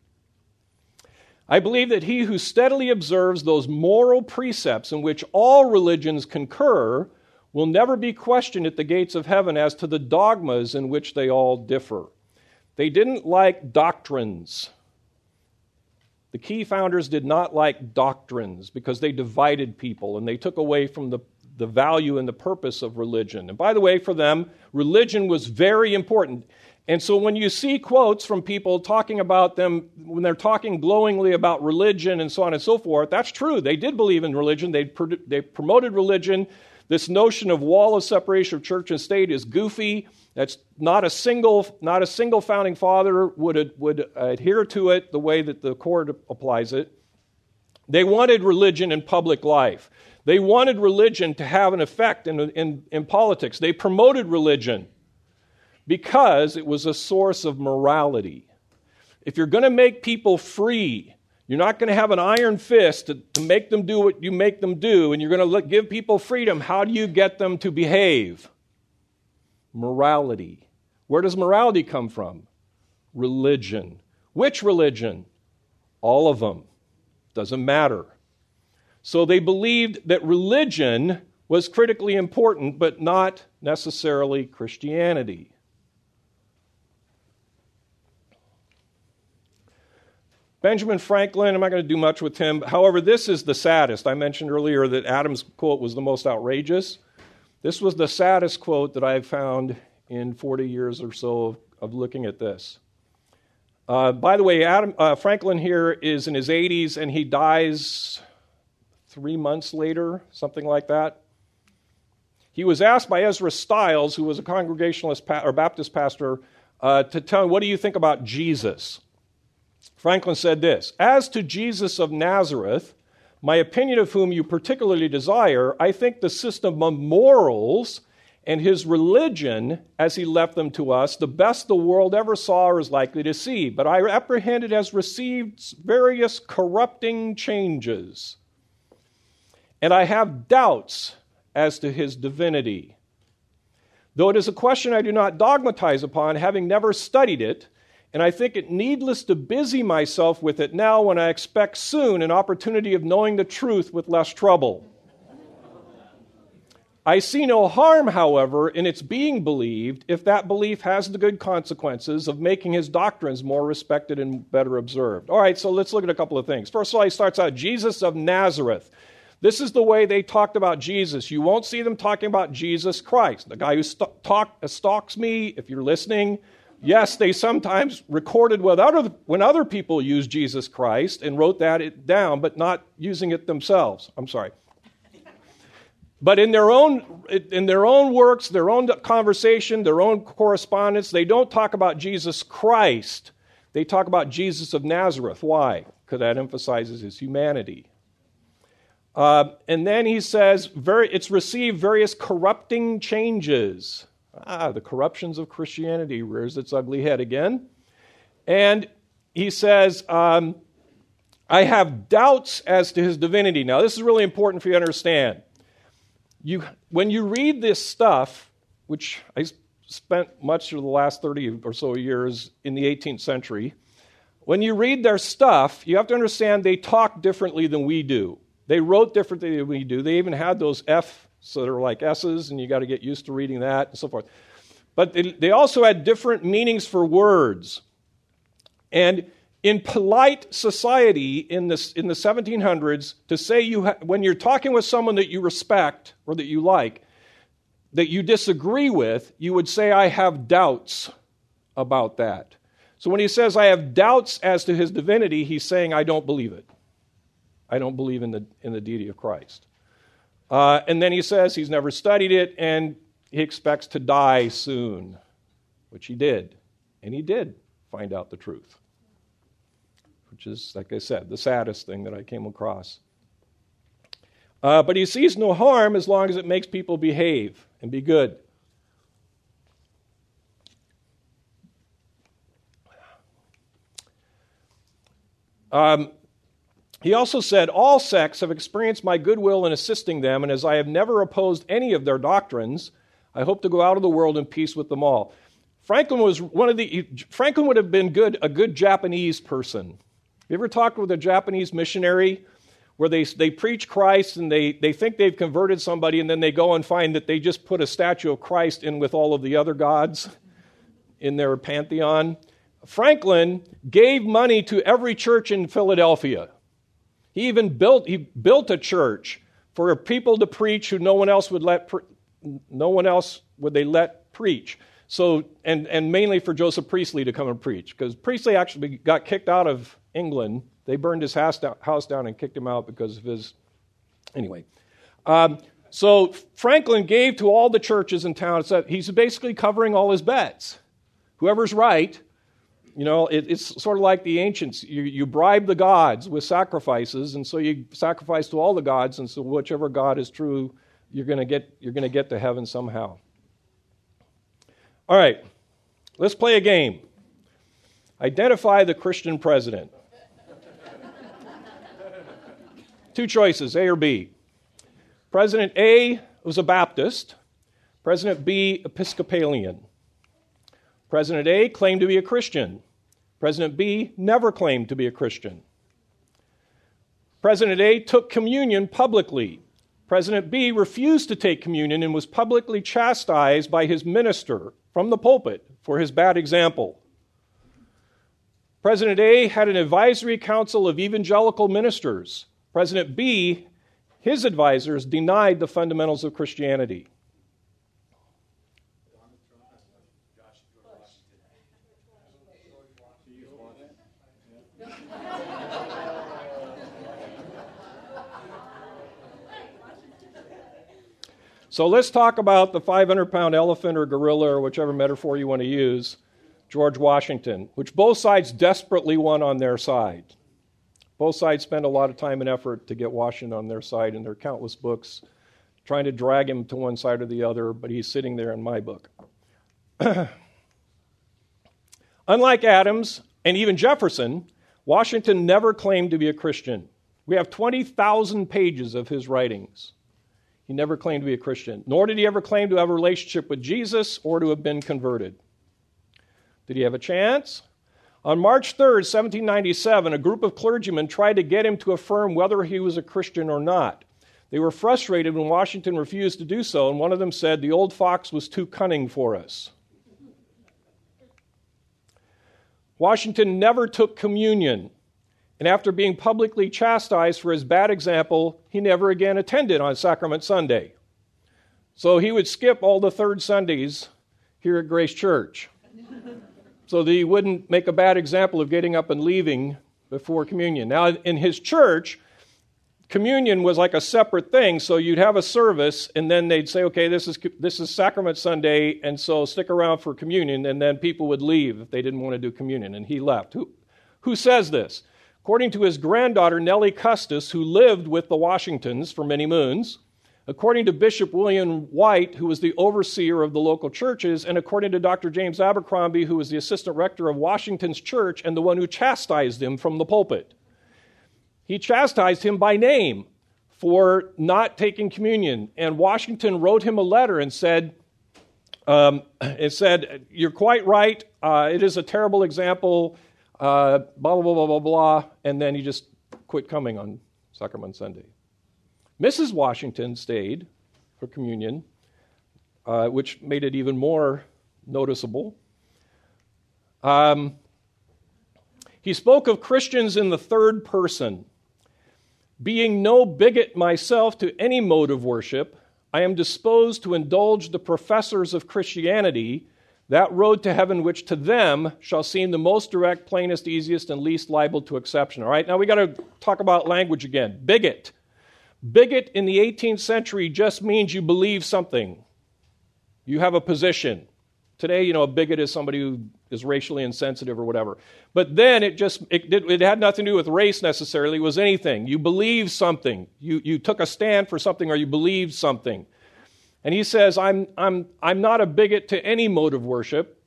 I believe that he who steadily observes those moral precepts in which all religions concur will never be questioned at the gates of heaven as to the dogmas in which they all differ. They didn't like doctrines. The key founders did not like doctrines because they divided people and they took away from the, the value and the purpose of religion. And by the way, for them, religion was very important. And so when you see quotes from people talking about them, when they're talking glowingly about religion and so on and so forth, that's true. They did believe in religion, they, they promoted religion. This notion of wall of separation of church and state is goofy. That's not a single, not a single founding father would, would adhere to it the way that the court applies it. They wanted religion in public life. They wanted religion to have an effect in, in, in politics. They promoted religion because it was a source of morality. If you're going to make people free, you're not going to have an iron fist to, to, make them do what you make them do, and you're going to give people freedom. How do you get them to behave? morality. Where does morality come from? Religion. Which religion? All of them. Doesn't matter. So they believed that religion was critically important, but not necessarily Christianity. Benjamin Franklin, I'm not going to do much with him. However, this is the saddest. I mentioned earlier that Adams' quote was the most outrageous. This was the saddest quote that I've found in 40 years or so of, of looking at this. Uh, by the way, Adam, uh, Franklin here is in his 80s and he dies three months later, something like that. He was asked by Ezra Stiles, who was a Congregationalist pa- or Baptist pastor, uh, to tell him, What do you think about Jesus? Franklin said this As to Jesus of Nazareth, my opinion of whom you particularly desire, I think the system of morals and his religion, as he left them to us, the best the world ever saw or is likely to see. But I apprehend it has received various corrupting changes. And I have doubts as to his divinity. Though it is a question I do not dogmatize upon, having never studied it, and I think it needless to busy myself with it now when I expect soon an opportunity of knowing the truth with less trouble. I see no harm, however, in its being believed if that belief has the good consequences of making his doctrines more respected and better observed. All right, so let's look at a couple of things. First of all, he starts out Jesus of Nazareth. This is the way they talked about Jesus. You won't see them talking about Jesus Christ, the guy who st- talk, uh, stalks me. If you're listening, yes, they sometimes recorded other, when other people used Jesus Christ and wrote that down, but not using it themselves. I'm sorry. But in their own in their own works, their own conversation, their own correspondence, they don't talk about Jesus Christ. They talk about Jesus of Nazareth. Why? Because that emphasizes his humanity. Uh, and then he says, very, it's received various corrupting changes. Ah, the corruptions of Christianity rears its ugly head again. And he says, um, I have doubts as to his divinity. Now, this is really important for you to understand. You, when you read this stuff, which I spent much of the last 30 or so years in the 18th century, when you read their stuff, you have to understand they talk differently than we do. They wrote differently than we do. They even had those F, so they're like S's, and you got to get used to reading that and so forth. But they, they also had different meanings for words. And in polite society in, this, in the 1700s, to say you ha- when you're talking with someone that you respect or that you like, that you disagree with, you would say, I have doubts about that. So when he says, I have doubts as to his divinity, he's saying, I don't believe it. I don't believe in the, in the deity of Christ. Uh, and then he says he's never studied it and he expects to die soon, which he did. And he did find out the truth, which is, like I said, the saddest thing that I came across. Uh, but he sees no harm as long as it makes people behave and be good. Um, he also said, All sects have experienced my goodwill in assisting them, and as I have never opposed any of their doctrines, I hope to go out of the world in peace with them all. Franklin was one of the Franklin would have been good a good Japanese person. You ever talked with a Japanese missionary where they, they preach Christ and they, they think they've converted somebody and then they go and find that they just put a statue of Christ in with all of the other gods in their pantheon? Franklin gave money to every church in Philadelphia. He even built, he built a church for people to preach who no one else would let, pre- no one else would they let preach. So, and, and mainly for Joseph Priestley to come and preach, because Priestley actually got kicked out of England. They burned his house down, house down and kicked him out because of his. Anyway. Um, so Franklin gave to all the churches in town. So he's basically covering all his bets. Whoever's right, you know, it, it's sort of like the ancients. You, you bribe the gods with sacrifices, and so you sacrifice to all the gods, and so whichever God is true, you're going to get you're going to get to heaven somehow. All right, let's play a game. Identify the Christian president. Two choices, A or B. President A was a Baptist. President B, Episcopalian. President A claimed to be a Christian. President B never claimed to be a Christian. President A took communion publicly. President B refused to take communion and was publicly chastised by his minister from the pulpit for his bad example. President A had an advisory council of evangelical ministers. President B, his advisors, denied the fundamentals of Christianity. So let's talk about the 500 pound elephant or gorilla or whichever metaphor you want to use, George Washington, which both sides desperately want on their side. Both sides spend a lot of time and effort to get Washington on their side in their countless books, trying to drag him to one side or the other, but he's sitting there in my book. Unlike Adams and even Jefferson, Washington never claimed to be a Christian. We have 20,000 pages of his writings. He never claimed to be a Christian, nor did he ever claim to have a relationship with Jesus or to have been converted. Did he have a chance? On March 3rd, 1797, a group of clergymen tried to get him to affirm whether he was a Christian or not. They were frustrated when Washington refused to do so, and one of them said, The old fox was too cunning for us. Washington never took communion, and after being publicly chastised for his bad example, he never again attended on Sacrament Sunday. So he would skip all the third Sundays here at Grace Church. So that he wouldn't make a bad example of getting up and leaving before communion. Now, in his church, communion was like a separate thing. So you'd have a service and then they'd say okay this is this is sacrament sunday and so stick around for communion. And then people would leave if they didn't want to do communion and he left. Who, who says this according to his granddaughter nellie custis who lived with the washingtons for many moons according to bishop william white who was the overseer of the local churches and according to dr james abercrombie who was the assistant rector of washington's church and the one who chastised him from the pulpit he chastised him by name for not taking communion. And Washington wrote him a letter and said, um, it said, You're quite right. Uh, it is a terrible example. Uh, blah, blah, blah, blah, blah. And then he just quit coming on Sacrament Sunday. Mrs. Washington stayed for communion, uh, which made it even more noticeable. Um, he spoke of Christians in the third person. Being no bigot myself to any mode of worship, I am disposed to indulge the professors of Christianity that road to heaven which to them shall seem the most direct, plainest, easiest, and least liable to exception. All right, now we got to talk about language again. Bigot. Bigot in the 18th century just means you believe something, you have a position. Today, you know, a bigot is somebody who is racially insensitive or whatever. But then it just, it, it, had nothing to do with race necessarily, it was anything. You believe something. You, you took a stand for something or you believed something. And he says, I'm, I'm, I'm not a bigot to any mode of worship.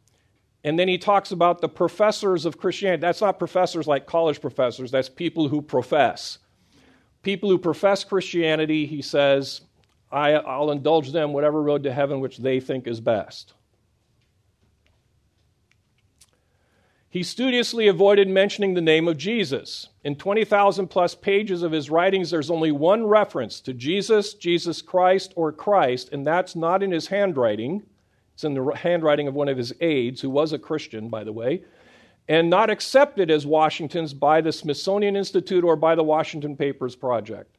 And then he talks about the professors of Christianity. That's not professors like college professors, that's people who profess. People who profess Christianity, he says, I, I'll indulge them whatever road to heaven which they think is best. He studiously avoided mentioning the name of Jesus. In 20,000 plus pages of his writings, there's only one reference to Jesus, Jesus Christ, or Christ, and that's not in his handwriting. It's in the handwriting of one of his aides, who was a Christian, by the way, and not accepted as Washington's by the Smithsonian Institute or by the Washington Papers Project.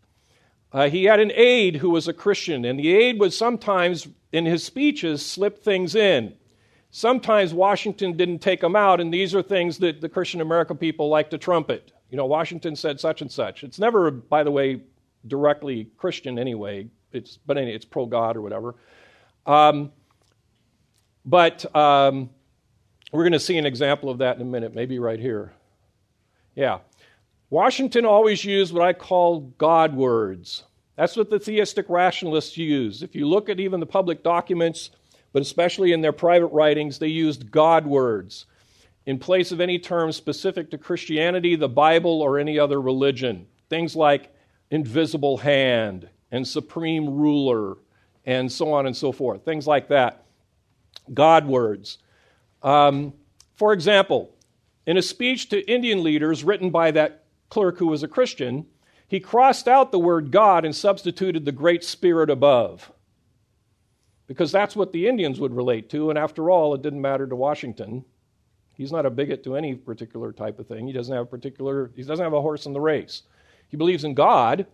Uh, he had an aide who was a Christian, and the aide would sometimes, in his speeches, slip things in. Sometimes Washington didn't take them out, and these are things that the Christian America people like to trumpet. You know, Washington said such and such. It's never, by the way, directly Christian anyway. It's, but anyway, it's pro God or whatever. Um, but um, we're going to see an example of that in a minute, maybe right here. Yeah. Washington always used what I call God words. That's what the theistic rationalists use. If you look at even the public documents, but especially in their private writings, they used God words in place of any terms specific to Christianity, the Bible, or any other religion. Things like invisible hand and supreme ruler and so on and so forth. Things like that. God words. Um, for example, in a speech to Indian leaders written by that clerk who was a Christian, he crossed out the word God and substituted the Great Spirit above because that's what the Indians would relate to. And after all, it didn't matter to Washington. He's not a bigot to any particular type of thing. He doesn't have a particular, he doesn't have a horse in the race. He believes in God,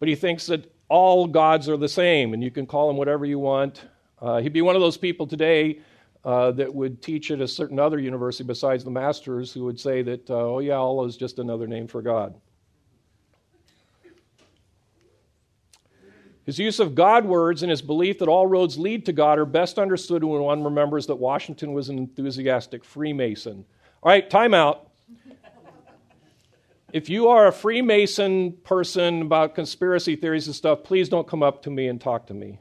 but he thinks that all gods are the same and you can call them whatever you want. Uh, he'd be one of those people today uh, that would teach at a certain other university besides the masters who would say that, uh, oh, yeah, Allah is just another name for God. His use of God words and his belief that all roads lead to God are best understood when one remembers that Washington was an enthusiastic Freemason. All right, time out. if you are a Freemason person about conspiracy theories and stuff, please don't come up to me and talk to me.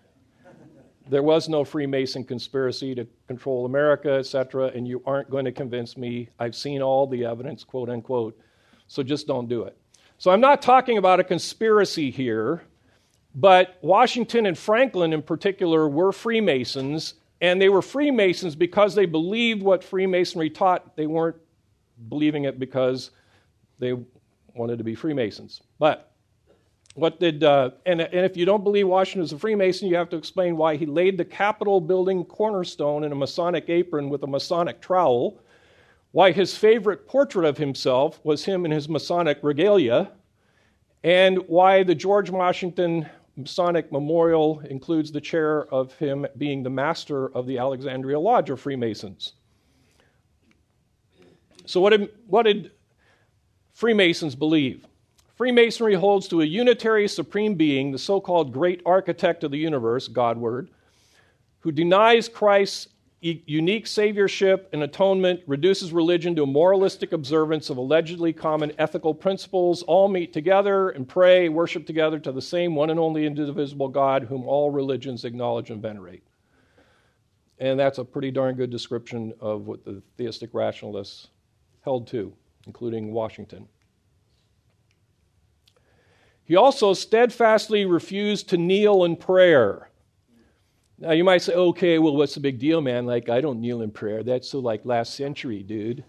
There was no Freemason conspiracy to control America, etc., and you aren't going to convince me. I've seen all the evidence, quote unquote, so just don't do it. So I'm not talking about a conspiracy here. But Washington and Franklin, in particular, were Freemasons, and they were Freemasons because they believed what Freemasonry taught. They weren't believing it because they wanted to be Freemasons. But what did, uh, and, and if you don't believe Washington was a Freemason, you have to explain why he laid the Capitol building cornerstone in a Masonic apron with a Masonic trowel, why his favorite portrait of himself was him in his Masonic regalia, and why the George Washington Masonic memorial includes the chair of him being the master of the Alexandria Lodge of Freemasons. So, what did, what did Freemasons believe? Freemasonry holds to a unitary supreme being, the so called great architect of the universe, Godward, who denies Christ's unique saviorship and atonement, reduces religion to a moralistic observance of allegedly common ethical principles, all meet together and pray, worship together to the same one and only indivisible God whom all religions acknowledge and venerate. And that's a pretty darn good description of what the theistic rationalists held to, including Washington. He also steadfastly refused to kneel in prayer. Now you might say, okay, well, what's the big deal, man? Like, I don't kneel in prayer. That's so like last century, dude.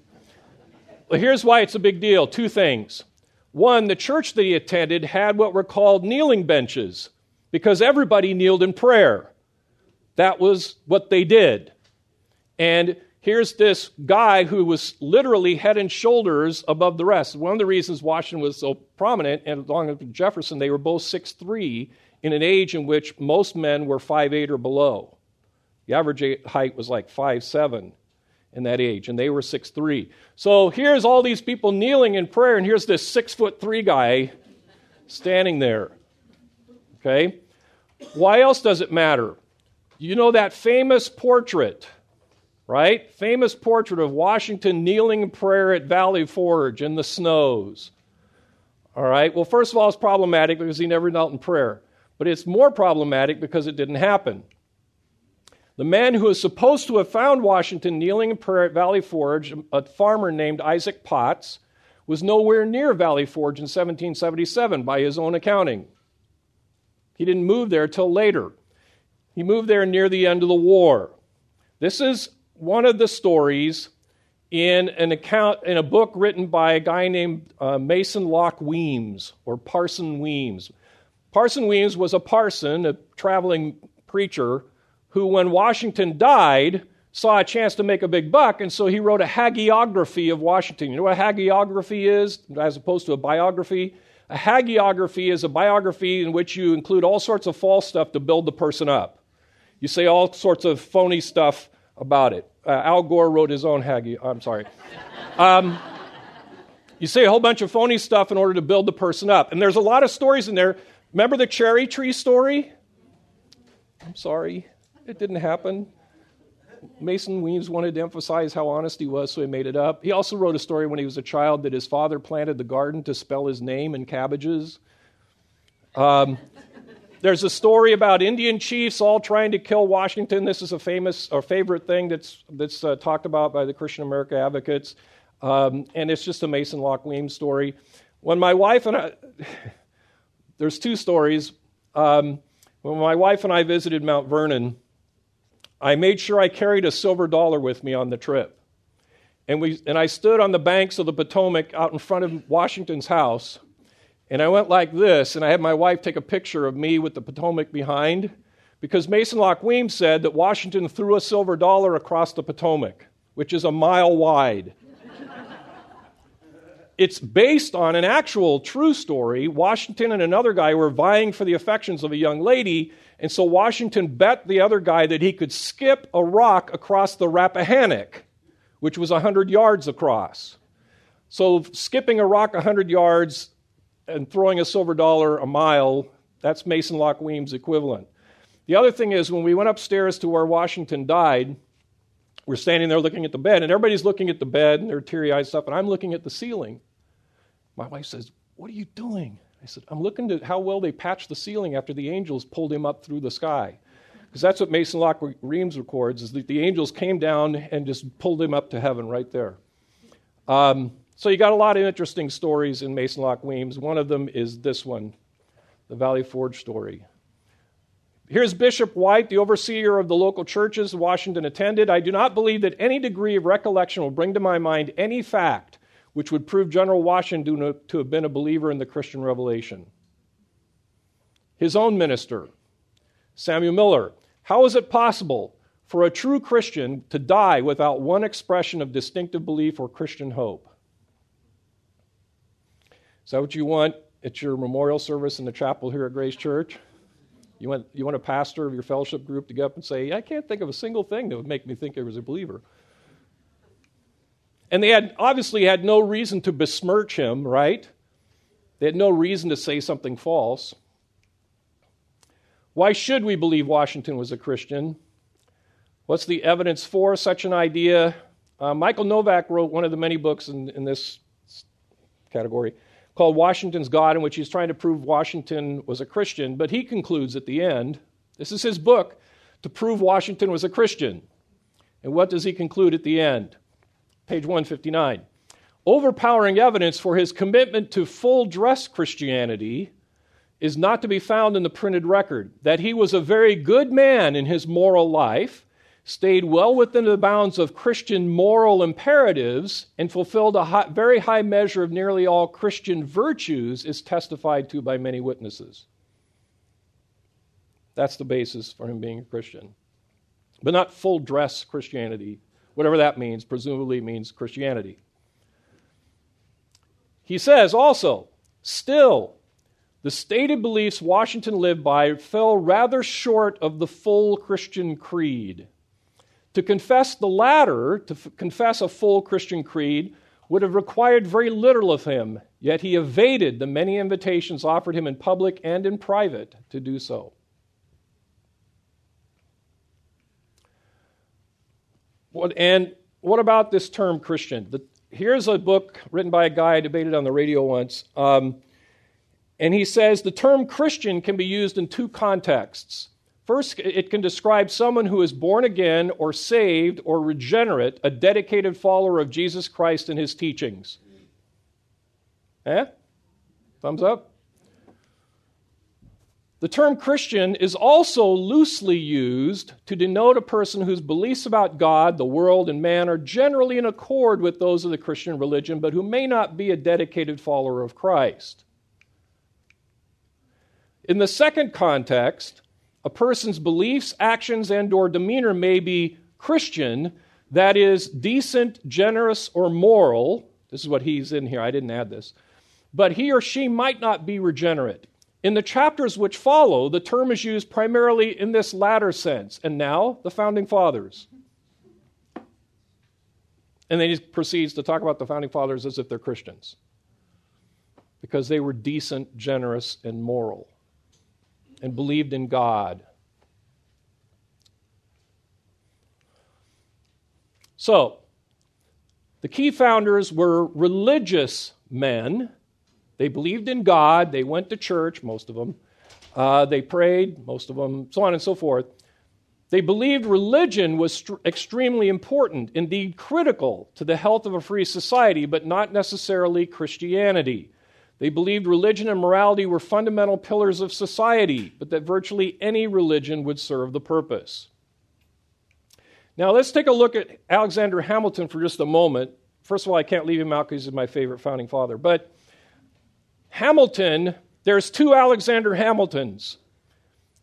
Well, here's why it's a big deal two things. One, the church that he attended had what were called kneeling benches because everybody kneeled in prayer. That was what they did. And here's this guy who was literally head and shoulders above the rest. One of the reasons Washington was so prominent, and along with Jefferson, they were both 6'3 in an age in which most men were 5'8 or below. The average height was like 5'7 in that age, and they were 6'3. So here's all these people kneeling in prayer, and here's this 6'3 guy standing there. Okay? Why else does it matter? You know that famous portrait right? Famous portrait of Washington kneeling in prayer at Valley Forge in the snows. All right, well, first of all, it's problematic because he never knelt in prayer. But it's more problematic because it didn't happen. The man who is supposed to have found Washington kneeling in prayer at Valley Forge, a farmer named Isaac Potts, was nowhere near Valley Forge in 1777 by his own accounting. He didn't move there till later. He moved there near the end of the war. This is one of the stories in an account in a book written by a guy named uh, Mason Locke Weems or Parson Weems. Parson Weems was a parson, a traveling preacher, who, when Washington died, saw a chance to make a big buck, and so he wrote a hagiography of Washington. You know what a hagiography is, as opposed to a biography? A hagiography is a biography in which you include all sorts of false stuff to build the person up. You say all sorts of phony stuff about it. Uh, Al Gore wrote his own hagi. I'm sorry. Um, you say a whole bunch of phony stuff in order to build the person up. And there's a lot of stories in there. Remember the cherry tree story? I'm sorry, it didn't happen. Mason Weems wanted to emphasize how honest he was, so he made it up. He also wrote a story when he was a child that his father planted the garden to spell his name in cabbages. Um, there's a story about Indian chiefs all trying to kill Washington. This is a famous or favorite thing that's, that's uh, talked about by the Christian America advocates. Um, and it's just a Mason Locke Weems story. When my wife and I, there's two stories. Um, when my wife and I visited Mount Vernon, I made sure I carried a silver dollar with me on the trip. And, we, and I stood on the banks of the Potomac out in front of Washington's house and I went like this, and I had my wife take a picture of me with the Potomac behind, because Mason Locke Weems said that Washington threw a silver dollar across the Potomac, which is a mile wide. It's based on an actual true story. Washington and another guy were vying for the affections of a young lady, and so Washington bet the other guy that he could skip a rock across the Rappahannock, which was 100 yards across. So, skipping a rock 100 yards and throwing a silver dollar a mile, that's Mason Locke Weems equivalent. The other thing is, when we went upstairs to where Washington died, we're standing there looking at the bed, and everybody's looking at the bed and they're teary eyed stuff, and I'm looking at the ceiling. My wife says, What are you doing? I said, I'm looking at how well they patched the ceiling after the angels pulled him up through the sky. Because that's what Mason Locke Weems records, is that the angels came down and just pulled him up to heaven right there. Um, so you got a lot of interesting stories in Mason Locke Weems. One of them is this one, the Valley Forge story. Here's Bishop White, the overseer of the local churches Washington attended. I do not believe that any degree of recollection will bring to my mind any fact which would prove General Washington to have been a believer in the Christian revelation. his own minister, Samuel Miller. How is it possible for a true Christian to die without one expression of distinctive belief or Christian hope? Is that what you want at your memorial service in the chapel here at Grace Church? You want, you want a pastor of your fellowship group to get up and say, I can't think of a single thing that would make me think I was a believer. And they had obviously had no reason to besmirch him, right? They had no reason to say something false. Why should we believe Washington was a Christian? What's the evidence for such an idea? Uh, Michael Novak wrote one of the many books in, in this category called Washington's God, in which he's trying to prove Washington was a Christian. But he concludes at the end this is his book to prove Washington was a Christian. And what does he conclude at the end? Page 159. Overpowering evidence for his commitment to full dress Christianity is not to be found in the printed record. That he was a very good man in his moral life, stayed well within the bounds of Christian moral imperatives, and fulfilled a high, very high measure of nearly all Christian virtues is testified to by many witnesses. That's the basis for him being a Christian. But not full dress Christianity, whatever that means, presumably means Christianity. He says also, still, the stated beliefs Washington lived by fell rather short of the full Christian creed. To confess the latter, to f- confess a full Christian creed, would have required very little of him, yet he evaded the many invitations offered him in public and in private to do so. What, and what about this term Christian? The, here's a book written by a guy I debated on the radio once. Um, and he says the term Christian can be used in two contexts. First, it can describe someone who is born again or saved or regenerate, a dedicated follower of Jesus Christ and his teachings. Eh? Thumbs up? The term Christian is also loosely used to denote a person whose beliefs about God, the world, and man are generally in accord with those of the Christian religion, but who may not be a dedicated follower of Christ. In the second context, a person's beliefs, actions, and or demeanor may be Christian, that is decent, generous, or moral. This is what he's in here. I didn't add this. But he or she might not be regenerate. In the chapters which follow, the term is used primarily in this latter sense. And now, the founding fathers. And then he proceeds to talk about the founding fathers as if they're Christians because they were decent, generous, and moral and believed in God. So, the key founders were religious men they believed in God. They went to church, most of them. Uh, they prayed, most of them, so on and so forth. They believed religion was st- extremely important, indeed critical to the health of a free society, but not necessarily Christianity. They believed religion and morality were fundamental pillars of society, but that virtually any religion would serve the purpose. Now, let's take a look at Alexander Hamilton for just a moment. First of all, I can't leave him out because he's my favorite founding father. But Hamilton, there's two Alexander Hamiltons.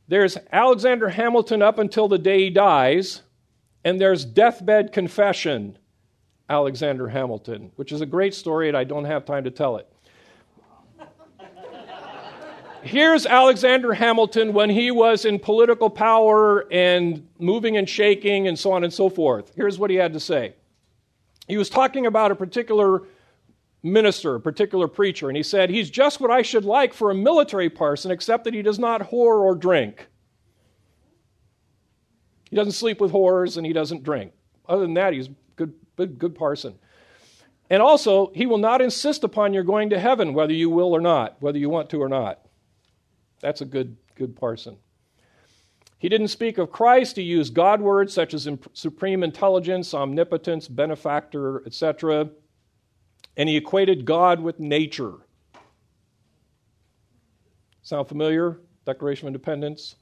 There's Alexander Hamilton up until the day he dies, and there's Deathbed Confession Alexander Hamilton, which is a great story, and I don't have time to tell it. Here's Alexander Hamilton when he was in political power and moving and shaking and so on and so forth. Here's what he had to say. He was talking about a particular minister, a particular preacher, and he said, He's just what I should like for a military parson, except that he does not whore or drink. He doesn't sleep with whores and he doesn't drink. Other than that, he's good, good, good parson. And also, he will not insist upon your going to heaven, whether you will or not, whether you want to or not. That's a good, good parson. He didn't speak of Christ. He used God words such as supreme intelligence, omnipotence, benefactor, etc and he equated God with nature. Sound familiar? Declaration of Independence.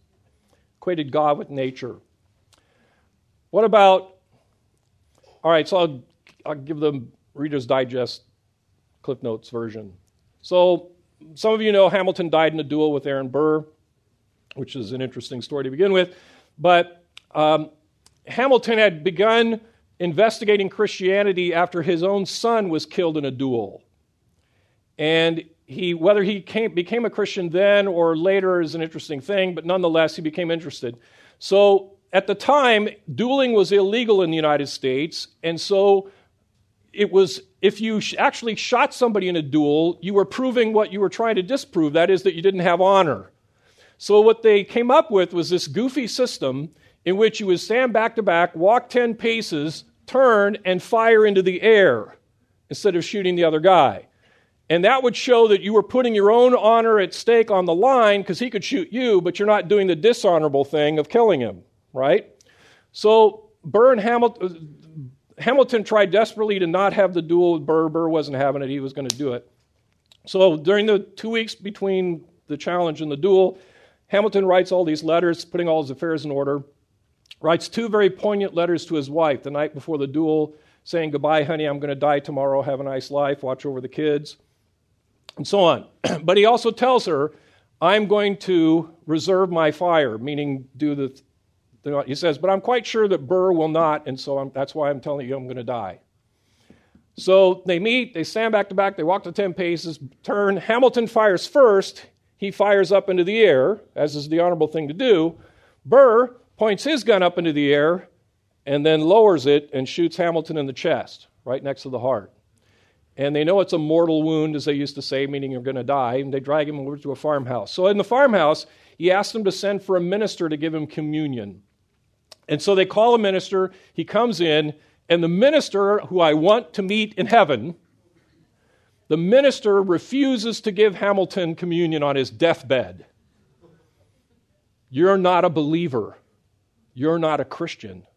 Equated God with nature. What about, all right, so I'll, I'll give the Reader's Digest Cliff Notes version. So, some of you know Hamilton died in a duel with Aaron Burr. which is an interesting story to begin with. But um, Hamilton had begun investigating Christianity after his own son was killed in a duel. And he, whether he came, became a Christian then or later is an interesting thing, but nonetheless, he became interested. So at the time, dueling was illegal in the United States, and so it was if you actually shot somebody in a duel, you were proving what you were trying to disprove that is, that you didn't have honor. So, what they came up with was this goofy system in which you would stand back to back, walk 10 paces, turn, and fire into the air instead of shooting the other guy. And that would show that you were putting your own honor at stake on the line because he could shoot you, but you're not doing the dishonorable thing of killing him, right? So Burr and Hamilton, Hamilton tried desperately to not have the duel with Burr. Burr wasn't having it, he was going to do it. So during the two weeks between the challenge and the duel, Hamilton writes all these letters, putting all his affairs in order, writes two very poignant letters to his wife the night before the duel, saying, Goodbye, honey, I'm going to die tomorrow. Have a nice life. Watch over the kids and so on. but he also tells her, I'm going to reserve my fire, meaning do the, he says, but I'm quite sure that Burr will not, and so I'm, that's why I'm telling you I'm going to die. So they meet, they stand back to back, they walk the 10 paces, turn. Hamilton fires first. He fires up into the air, as is the honorable thing to do. Burr points his gun up into the air and then lowers it and shoots Hamilton in the chest, right next to the heart and they know it's a mortal wound, as they used to say, meaning you're going to die, and they drag him over to a farmhouse. So in the farmhouse, he asks them to send for a minister to give him communion. And so they call a minister, he comes in, and the minister, who I want to meet in heaven, the minister refuses to give Hamilton communion on his deathbed. You're not a believer. You're not a Christian.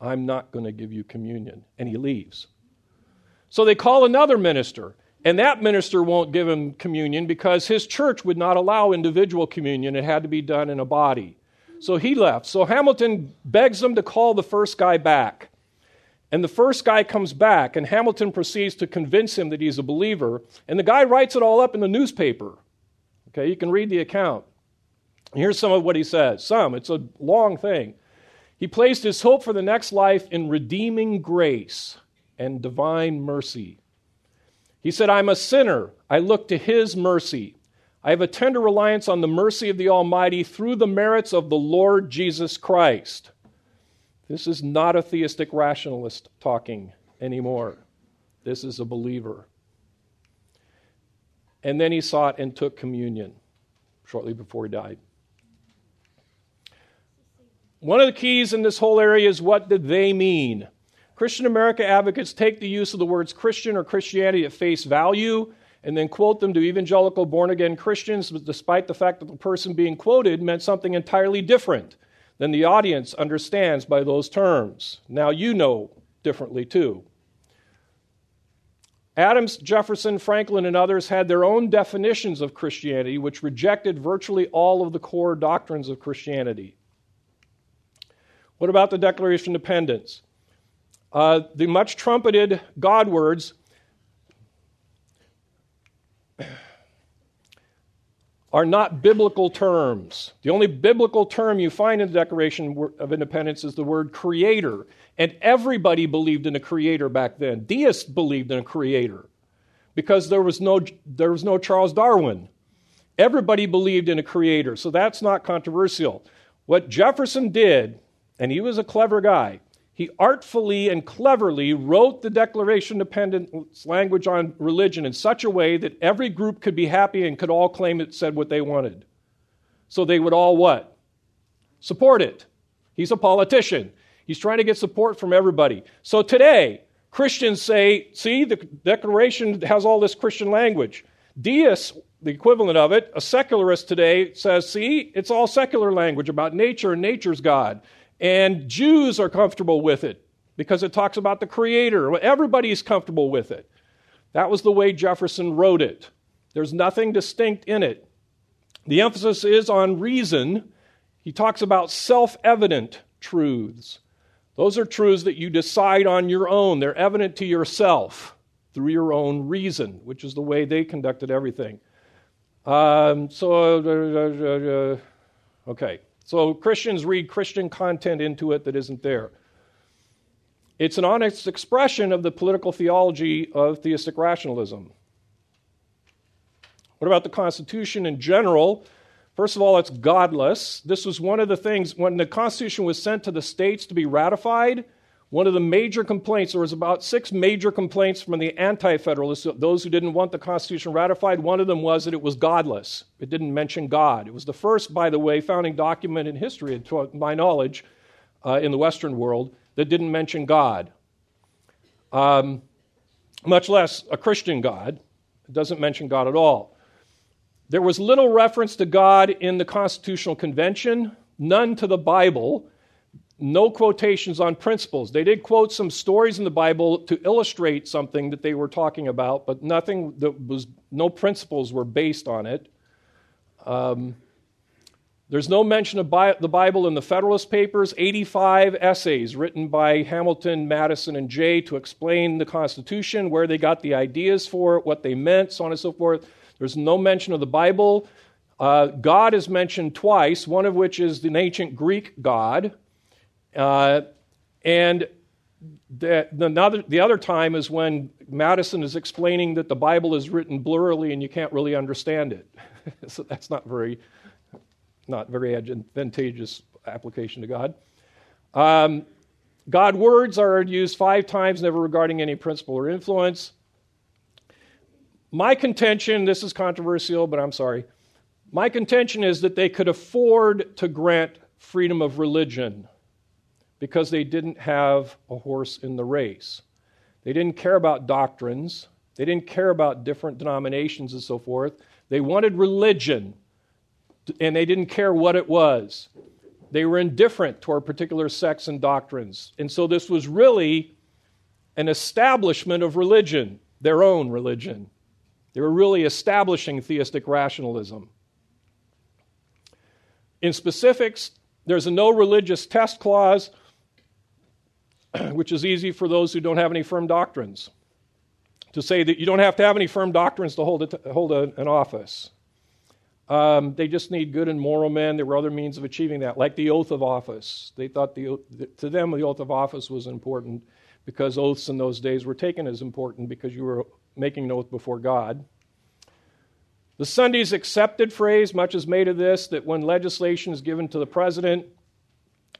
I'm not going to give you communion. And he leaves. So they call another minister, and that minister won't give him communion because his church would not allow individual communion. It had to be done in a body. So he left. So Hamilton begs them to call the first guy back. And the first guy comes back, and Hamilton proceeds to convince him that he's a believer. And the guy writes it all up in the newspaper. Okay, you can read the account. Here's some of what he says. Some, it's a long thing. He placed his hope for the next life in redeeming grace and divine mercy. He said, I'm a sinner. I look to his mercy. I have a tender reliance on the mercy of the Almighty through the merits of the Lord Jesus Christ. This is not a theistic rationalist talking anymore. This is a believer. And then he sought and took communion shortly before he died. One of the keys in this whole area is what did they mean? Christian America advocates take the use of the words Christian or Christianity at face value and then quote them to evangelical born again Christians, despite the fact that the person being quoted meant something entirely different than the audience understands by those terms. Now you know differently too. Adams, Jefferson, Franklin, and others had their own definitions of Christianity, which rejected virtually all of the core doctrines of Christianity. What about the Declaration of Independence? Uh, the much trumpeted God words are not biblical terms. The only biblical term you find in the Declaration of Independence is the word creator. And everybody believed in a creator back then. Deists believed in a creator because there was no, there was no Charles Darwin. Everybody believed in a creator, so that's not controversial. What Jefferson did, and he was a clever guy, he artfully and cleverly wrote the Declaration of Independence language on religion in such a way that every group could be happy and could all claim it said what they wanted. So they would all what? Support it. He's a politician. He's trying to get support from everybody. So today, Christians say, see, the Declaration has all this Christian language. Deists, the equivalent of it, a secularist today says, see, it's all secular language about nature and nature's God. And Jews are comfortable with it because it talks about the Creator. Everybody's comfortable with it. That was the way Jefferson wrote it. There's nothing distinct in it. The emphasis is on reason. He talks about self evident truths. Those are truths that you decide on your own. They're evident to yourself through your own reason, which is the way they conducted everything. Um, so, uh, uh, uh, Okay, so Christians read Christian content into it that isn't there. It's an honest expression of the political theology of theistic rationalism. What about the Constitution in general? First of all, it's godless. This was one of the things when the Constitution was sent to the states to be ratified. One of the major complaints, there was about six major complaints from the anti federalists, those who didn't want the Constitution ratified. One of them was that it was godless. It didn't mention God. It was the first, by the way, founding document in history, to my knowledge, uh, in the Western world that didn't mention God, um, much less a Christian God. It doesn't mention God at all. There was little reference to God in the Constitutional Convention, none to the Bible, no quotations on principles. They did quote some stories in the Bible to illustrate something that they were talking about, but nothing that was, no principles were based on it. Um, there's no mention of the Bible in the Federalist Papers, 85 essays written by Hamilton, Madison, and Jay to explain the Constitution, where they got the ideas for it, what they meant, so on and so forth. There's no mention of the Bible. Uh, God is mentioned twice, one of which is the ancient Greek God. Uh, and the, the, the other time is when Madison is explaining that the Bible is written blurrily and you can't really understand it. so that's not very not very advantageous application to God. Um, God words are used five times, never regarding any principle or influence. My contention, this is controversial, but I'm sorry. My contention is that they could afford to grant freedom of religion because they didn't have a horse in the race. They didn't care about doctrines, they didn't care about different denominations and so forth. They wanted religion and they didn't care what it was. They were indifferent toward particular sects and doctrines. And so this was really an establishment of religion, their own religion. They were really establishing theistic rationalism. In specifics, there's a no religious test clause, which is easy for those who don't have any firm doctrines. To say that you don't have to have any firm doctrines to hold, hold a, an office. Um, they just need good and moral men. There were other means of achieving that, like the oath of office. They thought the, to them the oath of office was important because oaths in those days were taken as important because you were making an oath before God. The Sunday's accepted phrase, much is made of this, that when legislation is given to the president,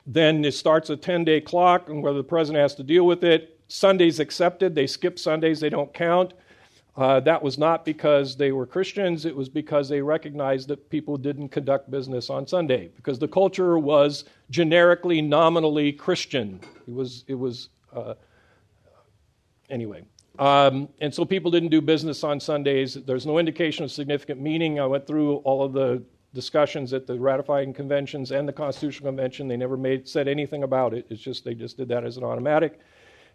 then it starts a 10 day clock, and whether the president has to deal with it. Sunday's accepted. They skip Sundays, they don't count. Uh, that was not because they were Christians, it was because they recognized that people didn't conduct business on Sunday, because the culture was generically, nominally Christian. It was, it was uh, anyway. Um, and so people didn't do business on Sundays. There's no indication of significant meaning. I went through all of the discussions at the ratifying conventions and the Constitutional Convention. They never made, said anything about it. It's just they just did that as an automatic.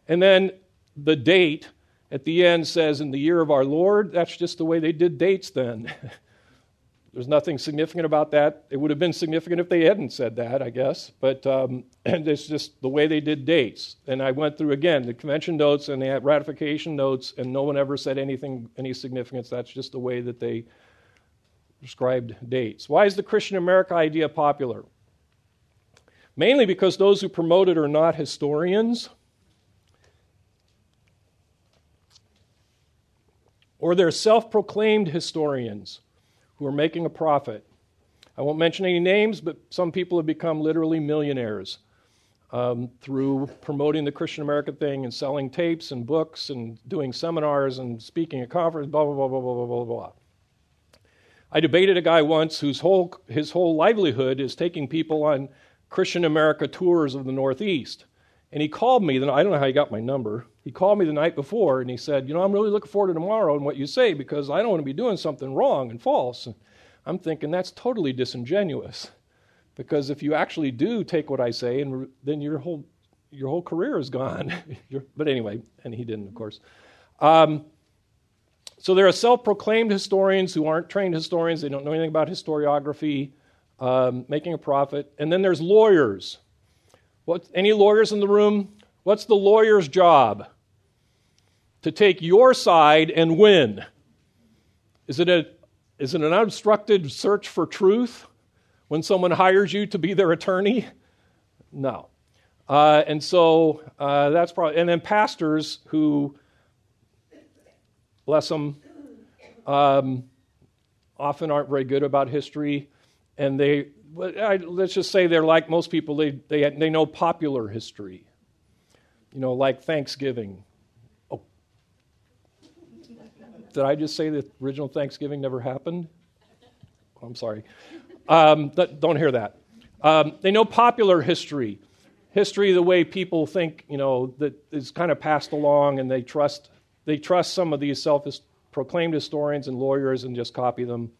And then the date at the end says, in the year of our Lord. That's just the way they did dates then. There's nothing significant about that. It would have been significant if they hadn't said that, I guess. But um, it's just the way they did dates. And I went through again the convention notes and the ratification notes, and no one ever said anything any significance. That's just the way that they described dates. Why is the Christian America idea popular? Mainly because those who promote it are not historians. or they're self proclaimed historians who are making a profit. I won't mention any names, but some people have become literally millionaires um, through promoting the Christian America thing and selling tapes and books and doing seminars and speaking at conferences, blah, blah, blah, blah, blah, blah, blah, blah. I debated a guy once whose whole, his whole livelihood is taking people on Christian America tours of the Northeast. And he called me, I don't know how he got my number. He called me the night before and he said, You know, I'm really looking forward to tomorrow and what you say because I don't want to be doing something wrong and false. And I'm thinking that's totally disingenuous because if you actually do take what I say, and then your whole your whole career is gone. but anyway, and he didn't, of course. Um, so there are self-proclaimed historians who aren't trained historians; they don't know anything about historiography, um, making a profit. And then there's lawyers. What? Any lawyers in the room? What's the lawyer's job? to take your side and win? Is it, a, is it an unobstructed search for truth? when someone hires you to be their attorney? No. Uh, and so uh, that's probably, and then pastors who, bless them, um, often aren't very good about history, and they, let's just say they're like most people, they, they, they know popular history, you know, like Thanksgiving. Oh. Did I just say the original Thanksgiving never happened? I'm sorry. Um, don't hear that. Um, they know popular history, history the way people think, you know, that is kind of passed along, and they trust they trust some of these self-proclaimed historians and lawyers and just copy them.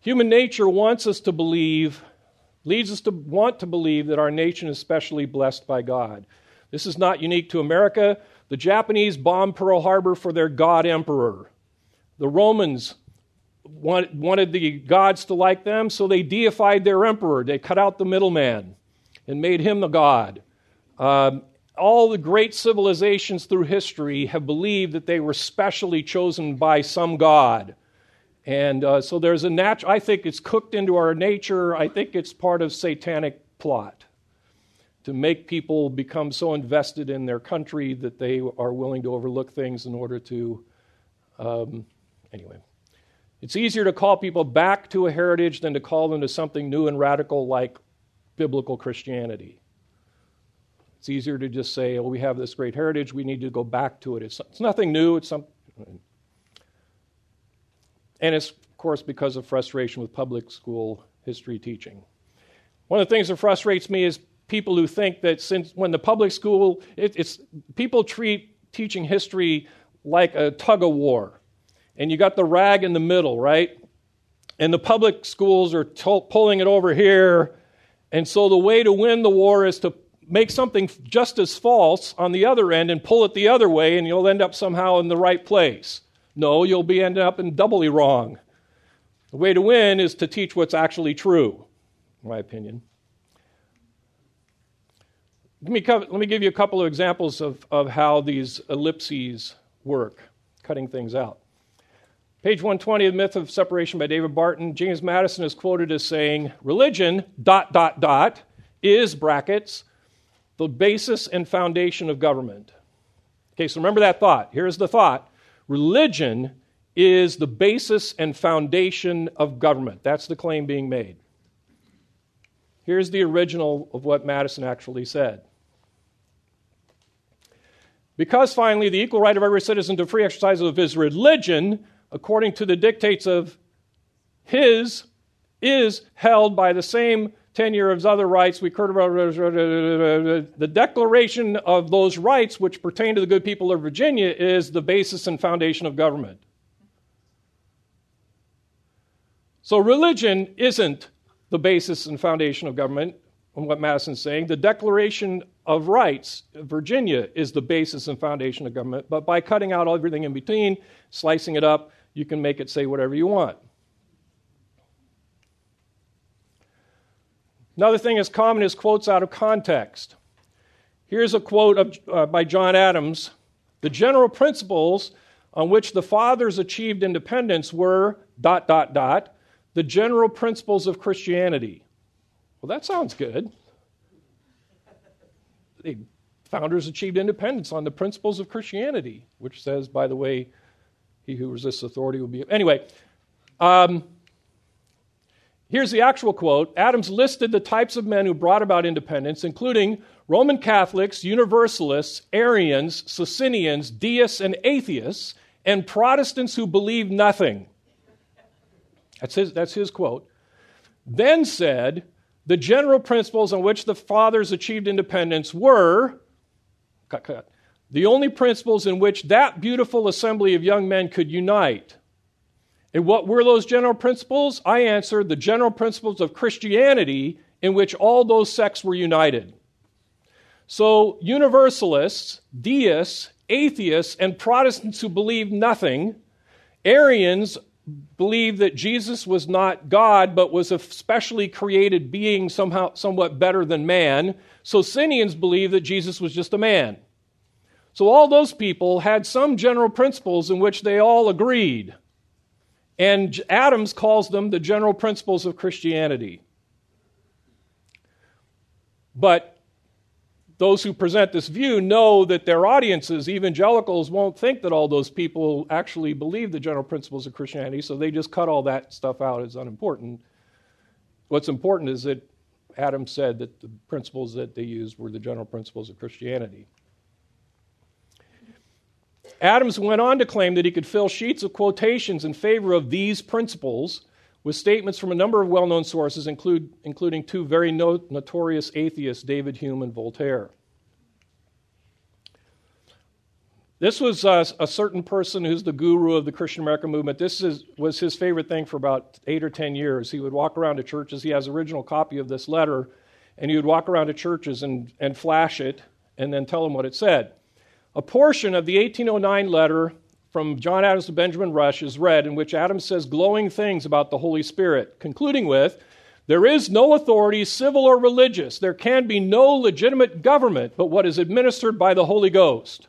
Human nature wants us to believe, leads us to want to believe that our nation is specially blessed by God. This is not unique to America. The Japanese bombed Pearl Harbor for their god emperor. The Romans wanted the gods to like them, so they deified their emperor. They cut out the middleman and made him the god. Um, all the great civilizations through history have believed that they were specially chosen by some god. And uh, so there's a natural, I think it's cooked into our nature. I think it's part of satanic plot to make people become so invested in their country that they are willing to overlook things in order to, um, anyway. It's easier to call people back to a heritage than to call them to something new and radical like biblical Christianity. It's easier to just say, well, we have this great heritage, we need to go back to it. It's, it's nothing new, it's some. And it's, of course, because of frustration with public school history teaching. One of the things that frustrates me is people who think that since when the public school, it, it's people treat teaching history like a tug of war and you got the rag in the middle, right? And the public schools are pulling it over here. And so the way to win the war is to make something just as false on the other end and pull it the other way, and you'll end up somehow in the right place. No, you'll be ending up in doubly wrong. The way to win is to teach what's actually true, in my opinion. Let me, let me give you a couple of examples of, of how these ellipses work, cutting things out. Page 120 of The Myth of Separation by David Barton, James Madison is quoted as saying, Religion, dot, dot, dot, is, brackets, the basis and foundation of government. Okay, so remember that thought. Here's the thought religion is the basis and foundation of government. That's the claim being made. Here's the original of what Madison actually said. Because finally, the equal right of every citizen to free exercise of his religion according to the dictates of his, is held by the same tenure of other rights. We the declaration of those rights which pertain to the good people of Virginia is the basis and foundation of government. So religion isn't the basis and foundation of government, on what Madison's saying. The Declaration of Rights, Virginia, is the basis and foundation of government. But by cutting out everything in between, slicing it up, you can make it say whatever you want. Another thing that's common is quotes out of context. Here's a quote of, uh, by John Adams The general principles on which the fathers achieved independence were dot, dot, dot, the general principles of Christianity. Well, that sounds good. The founders achieved independence on the principles of Christianity, which says, by the way, he who resists authority will be. Anyway, um, here's the actual quote Adams listed the types of men who brought about independence, including Roman Catholics, Universalists, Arians, Socinians, deists, and atheists, and Protestants who believe nothing. That's his, that's his quote. Then said, the general principles on which the fathers achieved independence were cut, cut, the only principles in which that beautiful assembly of young men could unite. And what were those general principles? I answered the general principles of Christianity in which all those sects were united. So, universalists, deists, atheists, and Protestants who believe nothing, Arians believe that Jesus was not God but was a specially created being somehow somewhat better than man. Socinians believe that Jesus was just a man. So all those people had some general principles in which they all agreed. And Adams calls them the general principles of Christianity. But those who present this view know that their audiences, evangelicals, won't think that all those people actually believe the general principles of Christianity, so they just cut all that stuff out as unimportant. What's important is that Adams said that the principles that they used were the general principles of Christianity. Adams went on to claim that he could fill sheets of quotations in favor of these principles with statements from a number of well known sources, include, including two very no, notorious atheists, David Hume and Voltaire. This was uh, a certain person who's the guru of the Christian American movement. This is, was his favorite thing for about eight or ten years. He would walk around to churches. He has original copy of this letter, and he would walk around to churches and, and flash it and then tell them what it said. A portion of the 1809 letter from John Adams to Benjamin Rush is read, in which Adams says glowing things about the Holy Spirit, concluding with, There is no authority, civil or religious. There can be no legitimate government but what is administered by the Holy Ghost.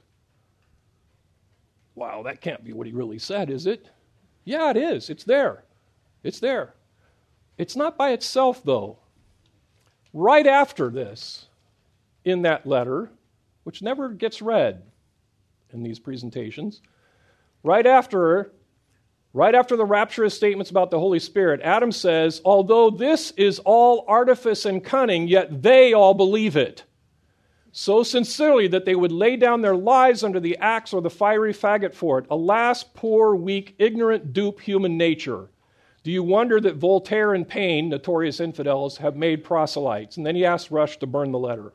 Wow, that can't be what he really said, is it? Yeah, it is. It's there. It's there. It's not by itself, though. Right after this, in that letter, which never gets read, in these presentations. Right after, right after the rapturous statements about the Holy Spirit, Adam says, Although this is all artifice and cunning, yet they all believe it. So sincerely that they would lay down their lives under the axe or the fiery faggot for it. Alas, poor, weak, ignorant, dupe human nature. Do you wonder that Voltaire and Paine, notorious infidels, have made proselytes? And then he asked Rush to burn the letter.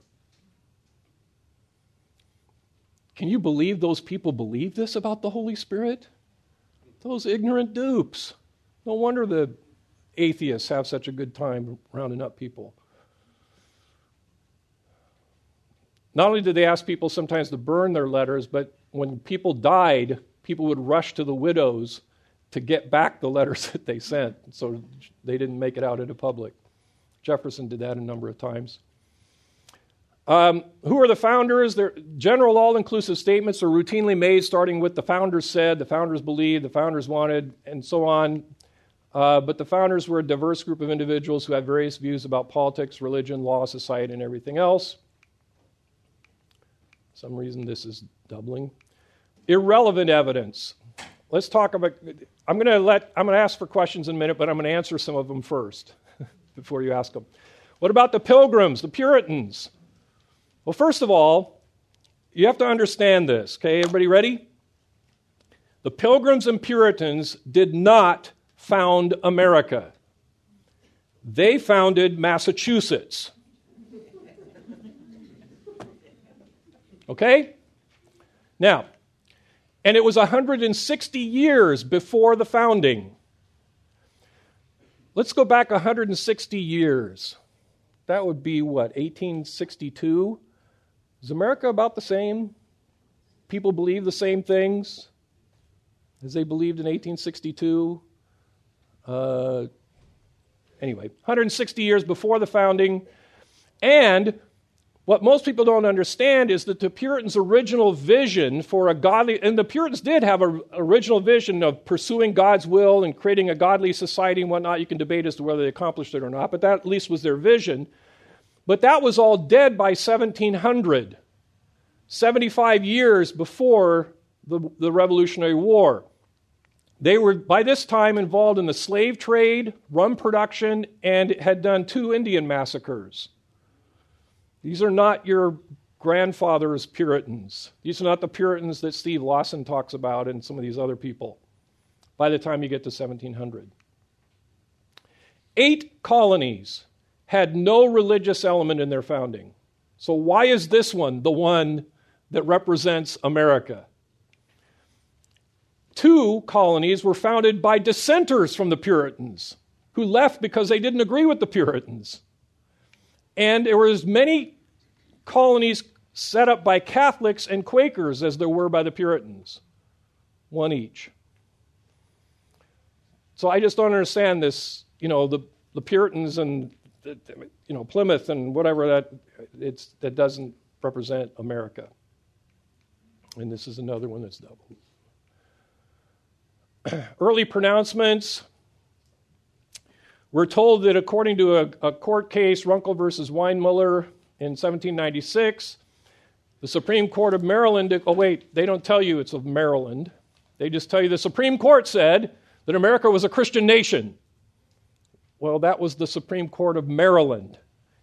Can you believe those people believe this about the Holy Spirit? Those ignorant dupes. No wonder the atheists have such a good time rounding up people. Not only did they ask people sometimes to burn their letters, but when people died, people would rush to the widows to get back the letters that they sent so they didn't make it out into public. Jefferson did that a number of times. Um, who are the founders? General, all inclusive statements are routinely made, starting with the founders said, the founders believed, the founders wanted, and so on. Uh, but the founders were a diverse group of individuals who had various views about politics, religion, law, society, and everything else. some reason this is doubling. Irrelevant evidence. Let's talk about. I'm going to let. I'm going to ask for questions in a minute, but I'm going to answer some of them first before you ask them. What about the Pilgrims, the Puritans? Well, first of all, you have to understand this. Okay, everybody ready? The Pilgrims and Puritans did not found America, they founded Massachusetts. Okay? Now, and it was 160 years before the founding. Let's go back 160 years. That would be what, 1862? Is America about the same? People believe the same things as they believed in 1862? Uh, anyway, 160 years before the founding. And what most people don't understand is that the Puritans' original vision for a godly, and the Puritans did have an original vision of pursuing God's will and creating a godly society and whatnot. You can debate as to whether they accomplished it or not, but that at least was their vision. But that was all dead by 1700, 75 years before the, the Revolutionary War. They were by this time involved in the slave trade, rum production, and had done two Indian massacres. These are not your grandfather's Puritans. These are not the Puritans that Steve Lawson talks about and some of these other people by the time you get to 1700. Eight colonies had no religious element in their founding. So, why is this one the one that represents America? Two colonies were founded by dissenters from the Puritans who left because they didn't agree with the Puritans. And there were as many colonies set up by Catholics and Quakers as there were by the Puritans, one each. So I just don't understand this, you know, the, the Puritans and you know, Plymouth and whatever that, it's, that doesn't represent America. And this is another one that's double. early pronouncements. We're told that according to a, a court case, Runkel versus Winemiller in 1796, the Supreme Court of Maryland, oh, wait, they don't tell you it's of Maryland. They just tell you the Supreme Court said that America was a Christian nation. Well, that was the Supreme Court of Maryland.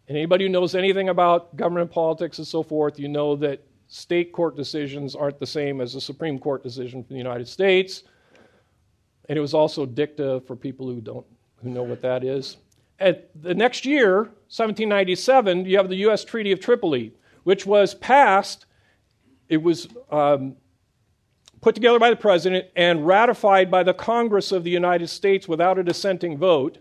And anybody who knows anything about government politics and so forth, you know that state court decisions aren't the same as a Supreme Court decision from the United States. And it was also dicta for people who don't who know what that is. At the next year, 1797, you have the U.S. Treaty of Tripoli, which was passed. It was um, put together by the president and ratified by the Congress of the United States without a dissenting vote,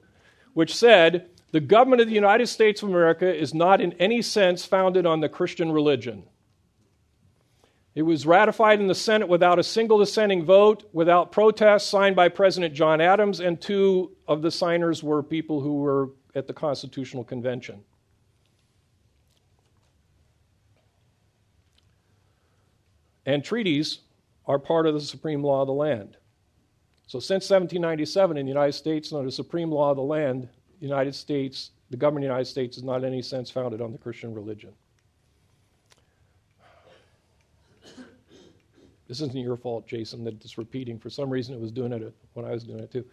which said the government of the United States of America is not in any sense founded on the Christian religion. It was ratified in the Senate without a single dissenting vote, without protest, signed by President John Adams, and two of the signers were people who were at the Constitutional Convention. And treaties are part of the supreme law of the land. So, since 1797 in the United States, under the supreme law of the land, the United States, the government of the United States, is not in any sense founded on the Christian religion. This isn't your fault, Jason, that it's repeating. For some reason, it was doing it when I was doing it too.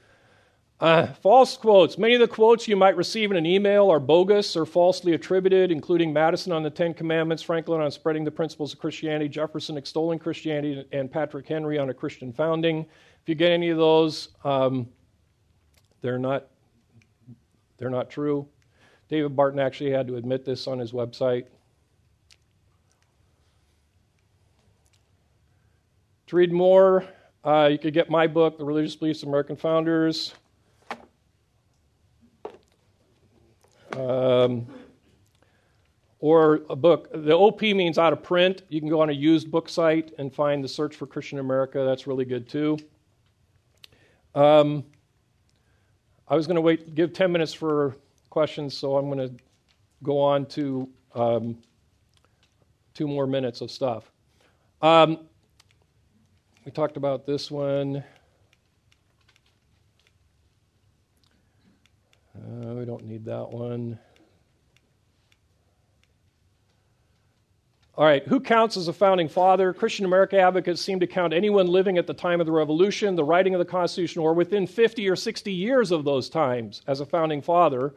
Uh, false quotes. Many of the quotes you might receive in an email are bogus or falsely attributed, including Madison on the Ten Commandments, Franklin on spreading the principles of Christianity, Jefferson extolling Christianity, and Patrick Henry on a Christian founding. If you get any of those, um, they're not they're not true. David Barton actually had to admit this on his website. To read more, uh, you could get my book, The Religious Beliefs of American Founders. Um, or a book. The OP means out of print. You can go on a used book site and find the Search for Christian America. That's really good too. Um, I was going to wait, give 10 minutes for questions, so I'm going to go on to um, two more minutes of stuff. Um, we talked about this one. Uh, we don't need that one. All right, who counts as a founding father? Christian America advocates seem to count anyone living at the time of the Revolution, the writing of the Constitution, or within 50 or 60 years of those times as a founding father.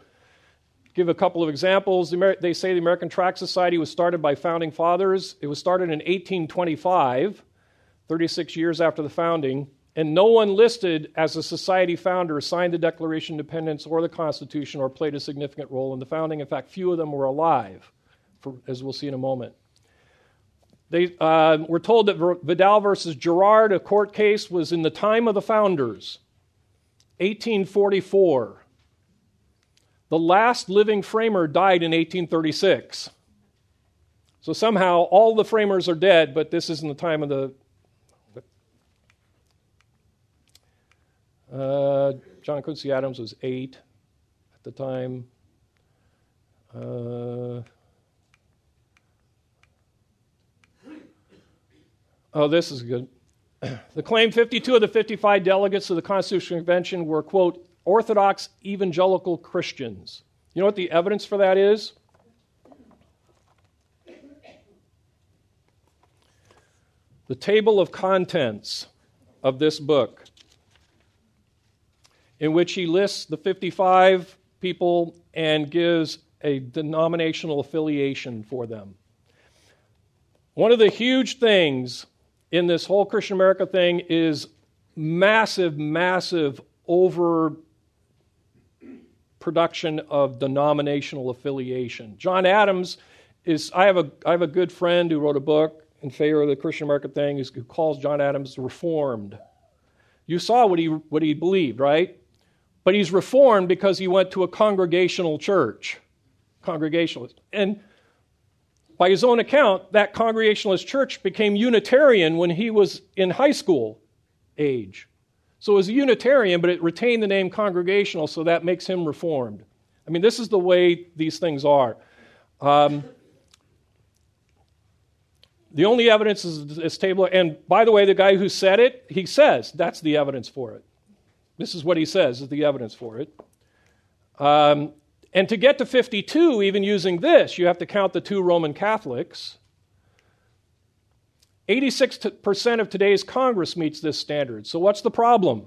Give a couple of examples. They say the American Tract Society was started by founding fathers. It was started in 1825. 36 years after the founding, and no one listed as a society founder signed the Declaration of Independence or the Constitution or played a significant role in the founding. In fact, few of them were alive, for, as we'll see in a moment. They uh, were told that Vidal versus Girard, a court case, was in the time of the founders, 1844. The last living framer died in 1836. So somehow all the framers are dead, but this isn't the time of the Uh, John Quincy Adams was eight at the time. Uh, oh, this is good. The claim 52 of the 55 delegates of the Constitutional Convention were, quote, Orthodox evangelical Christians. You know what the evidence for that is? The table of contents of this book in which he lists the 55 people and gives a denominational affiliation for them. One of the huge things in this whole Christian America thing is massive, massive over production of denominational affiliation. John Adams is, I have a, I have a good friend who wrote a book in favor of the Christian America thing who calls John Adams reformed. You saw what he, what he believed, right? But he's reformed because he went to a congregational church. Congregationalist. And by his own account, that Congregationalist church became Unitarian when he was in high school age. So it was a Unitarian, but it retained the name Congregational, so that makes him Reformed. I mean, this is the way these things are. Um, The only evidence is this table. And by the way, the guy who said it, he says that's the evidence for it. This is what he says is the evidence for it. Um, and to get to 52, even using this, you have to count the two Roman Catholics. 86% of today's Congress meets this standard. So, what's the problem?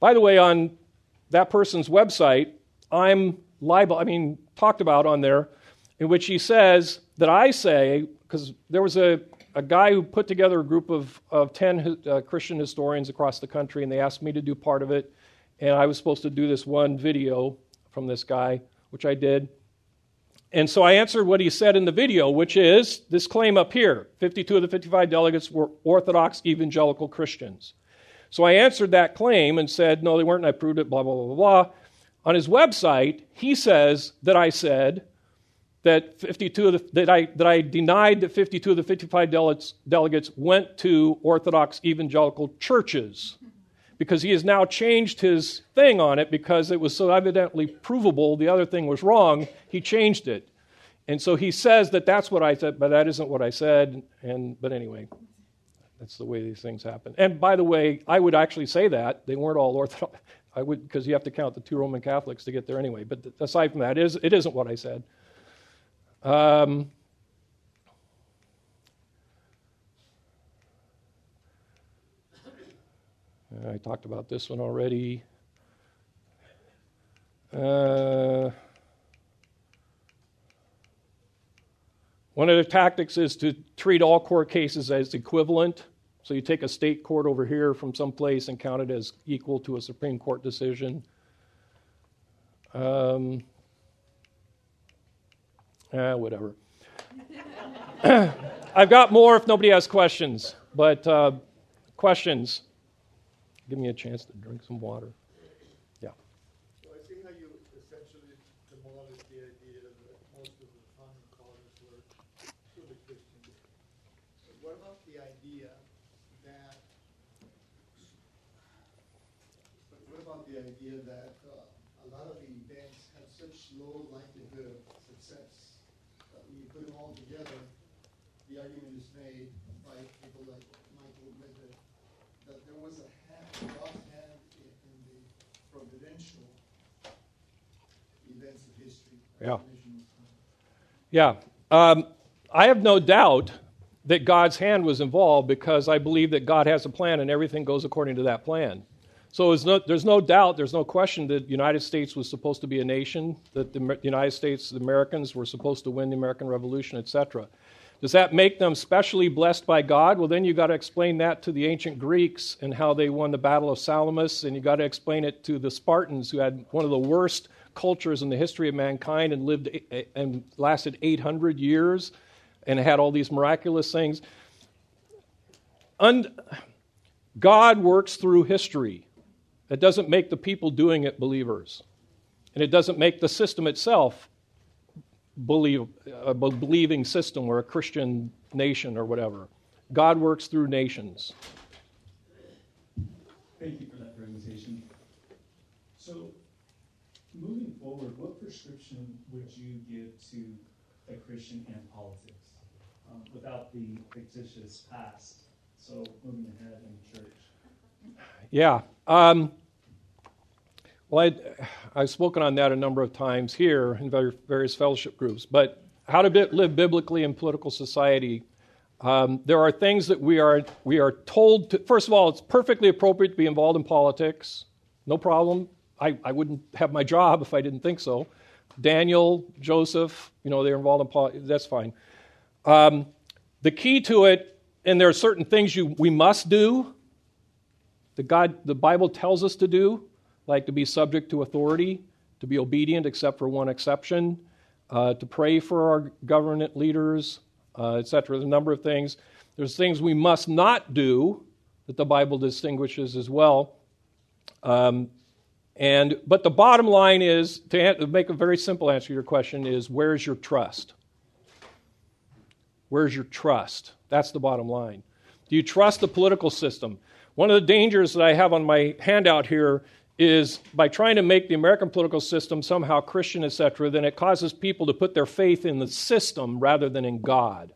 By the way, on that person's website, I'm liable, I mean, talked about on there, in which he says that I say, because there was a, a guy who put together a group of, of 10 uh, Christian historians across the country, and they asked me to do part of it. And I was supposed to do this one video from this guy, which I did. And so I answered what he said in the video, which is this claim up here 52 of the 55 delegates were Orthodox evangelical Christians. So I answered that claim and said, no, they weren't, and I proved it, blah, blah, blah, blah. On his website, he says that I said that 52 the, that, I, that I denied that 52 of the 55 delegates, delegates went to Orthodox evangelical churches because he has now changed his thing on it because it was so evidently provable the other thing was wrong. He changed it. And so he says that that's what I said, but that isn't what I said. And, but anyway, that's the way these things happen. And by the way, I would actually say that. They weren't all Orthodox. I would, because you have to count the two Roman Catholics to get there anyway. But aside from that, it, is, it isn't what I said. Um, I talked about this one already. Uh, one of the tactics is to treat all court cases as equivalent. So you take a state court over here from some place and count it as equal to a Supreme Court decision. Um, uh, whatever. I've got more if nobody has questions, but uh, questions. Give me a chance to drink some water. Yeah. So I see how you essentially demolished the idea that most of the founding fathers were truly Christian. But what about the idea that? But what about the idea that uh, a lot of the events had such low likelihood of success that when you put them all together, the argument is made by people like Michael Medved that there was a God's hand in the providential events of history. Yeah. Yeah. Um, I have no doubt that God's hand was involved because I believe that God has a plan and everything goes according to that plan. So no, there's no doubt, there's no question that the United States was supposed to be a nation, that the United States, the Americans were supposed to win the American Revolution, etc. Does that make them specially blessed by God? Well, then you've got to explain that to the ancient Greeks and how they won the Battle of Salamis, and you've got to explain it to the Spartans, who had one of the worst cultures in the history of mankind and lived and lasted 800 years and had all these miraculous things. Und- God works through history. It doesn't make the people doing it believers. And it doesn't make the system itself believe, a believing system or a Christian nation or whatever. God works through nations. Thank you for that presentation. So, moving forward, what prescription would you give to a Christian and politics um, without the fictitious past? So, moving ahead in church. Yeah. Um, well, i have spoken on that a number of times here in various fellowship groups, but how to live biblically in political society. Um, there are things that we are, we are told to, first of all, it's perfectly appropriate to be involved in politics. No problem. I, I wouldn't have my job if I didn't think so. Daniel, Joseph, you know, they're involved in politics. That's fine. Um, the key to it, and there are certain things you, we must do, that God, the Bible tells us to do, like to be subject to authority, to be obedient, except for one exception, uh, to pray for our government leaders, uh, etc. There's a number of things. There's things we must not do that the Bible distinguishes as well. Um, and but the bottom line is to make a very simple answer to your question is where's your trust? Where's your trust? That's the bottom line. Do you trust the political system? One of the dangers that I have on my handout here is by trying to make the American political system somehow Christian, etc., then it causes people to put their faith in the system rather than in God.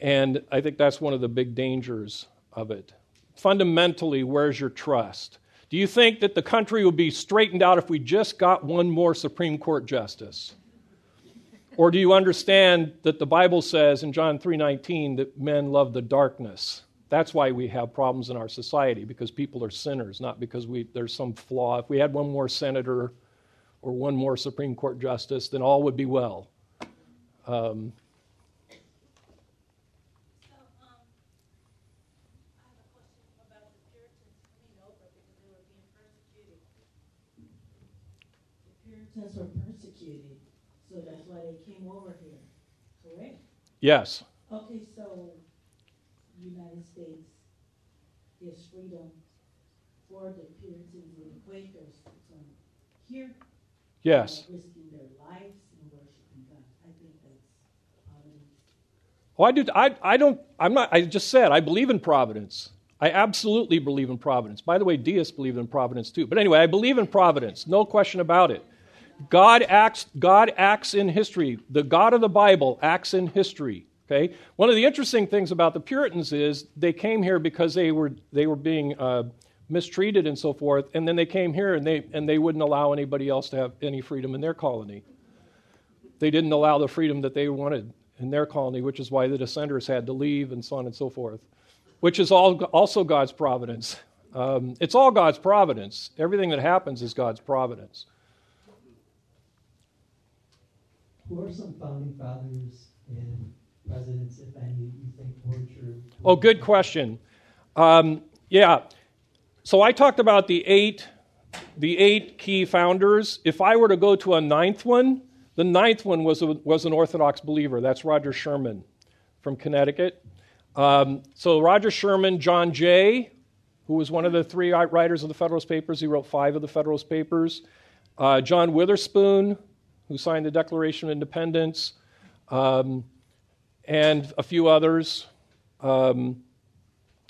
And I think that's one of the big dangers of it. Fundamentally, where's your trust? Do you think that the country would be straightened out if we just got one more Supreme Court justice? Or do you understand that the Bible says in John 3:19 that men love the darkness that's why we have problems in our society, because people are sinners, not because we, there's some flaw. If we had one more senator or one more Supreme Court justice, then all would be well. Um, Puritans were persecuted, so that's why they came over here, correct? Yes. Okay, so United States gives freedom for the Puritans and the Quakers to come here. Yes. Risking their lives and worshiping God. I think that's providence. Oh, I do. I, I don't. I'm not. I just said I believe in providence. I absolutely believe in providence. By the way, deists believe in providence too. But anyway, I believe in providence. No question about it. God acts. God acts in history. The God of the Bible acts in history. Okay? One of the interesting things about the Puritans is they came here because they were, they were being uh, mistreated and so forth, and then they came here and they, and they wouldn't allow anybody else to have any freedom in their colony. They didn't allow the freedom that they wanted in their colony, which is why the dissenters had to leave and so on and so forth, which is all, also God's providence. Um, it's all God's providence. Everything that happens is God's providence. Who are some founding fathers and presidents, if any, you think were true? Oh, good question. Um, yeah. So I talked about the eight, the eight key founders. If I were to go to a ninth one, the ninth one was, a, was an Orthodox believer. That's Roger Sherman from Connecticut. Um, so Roger Sherman, John Jay, who was one of the three writers of the Federalist Papers. He wrote five of the Federalist Papers. Uh, John Witherspoon, who signed the Declaration of Independence. Um, and a few others, um,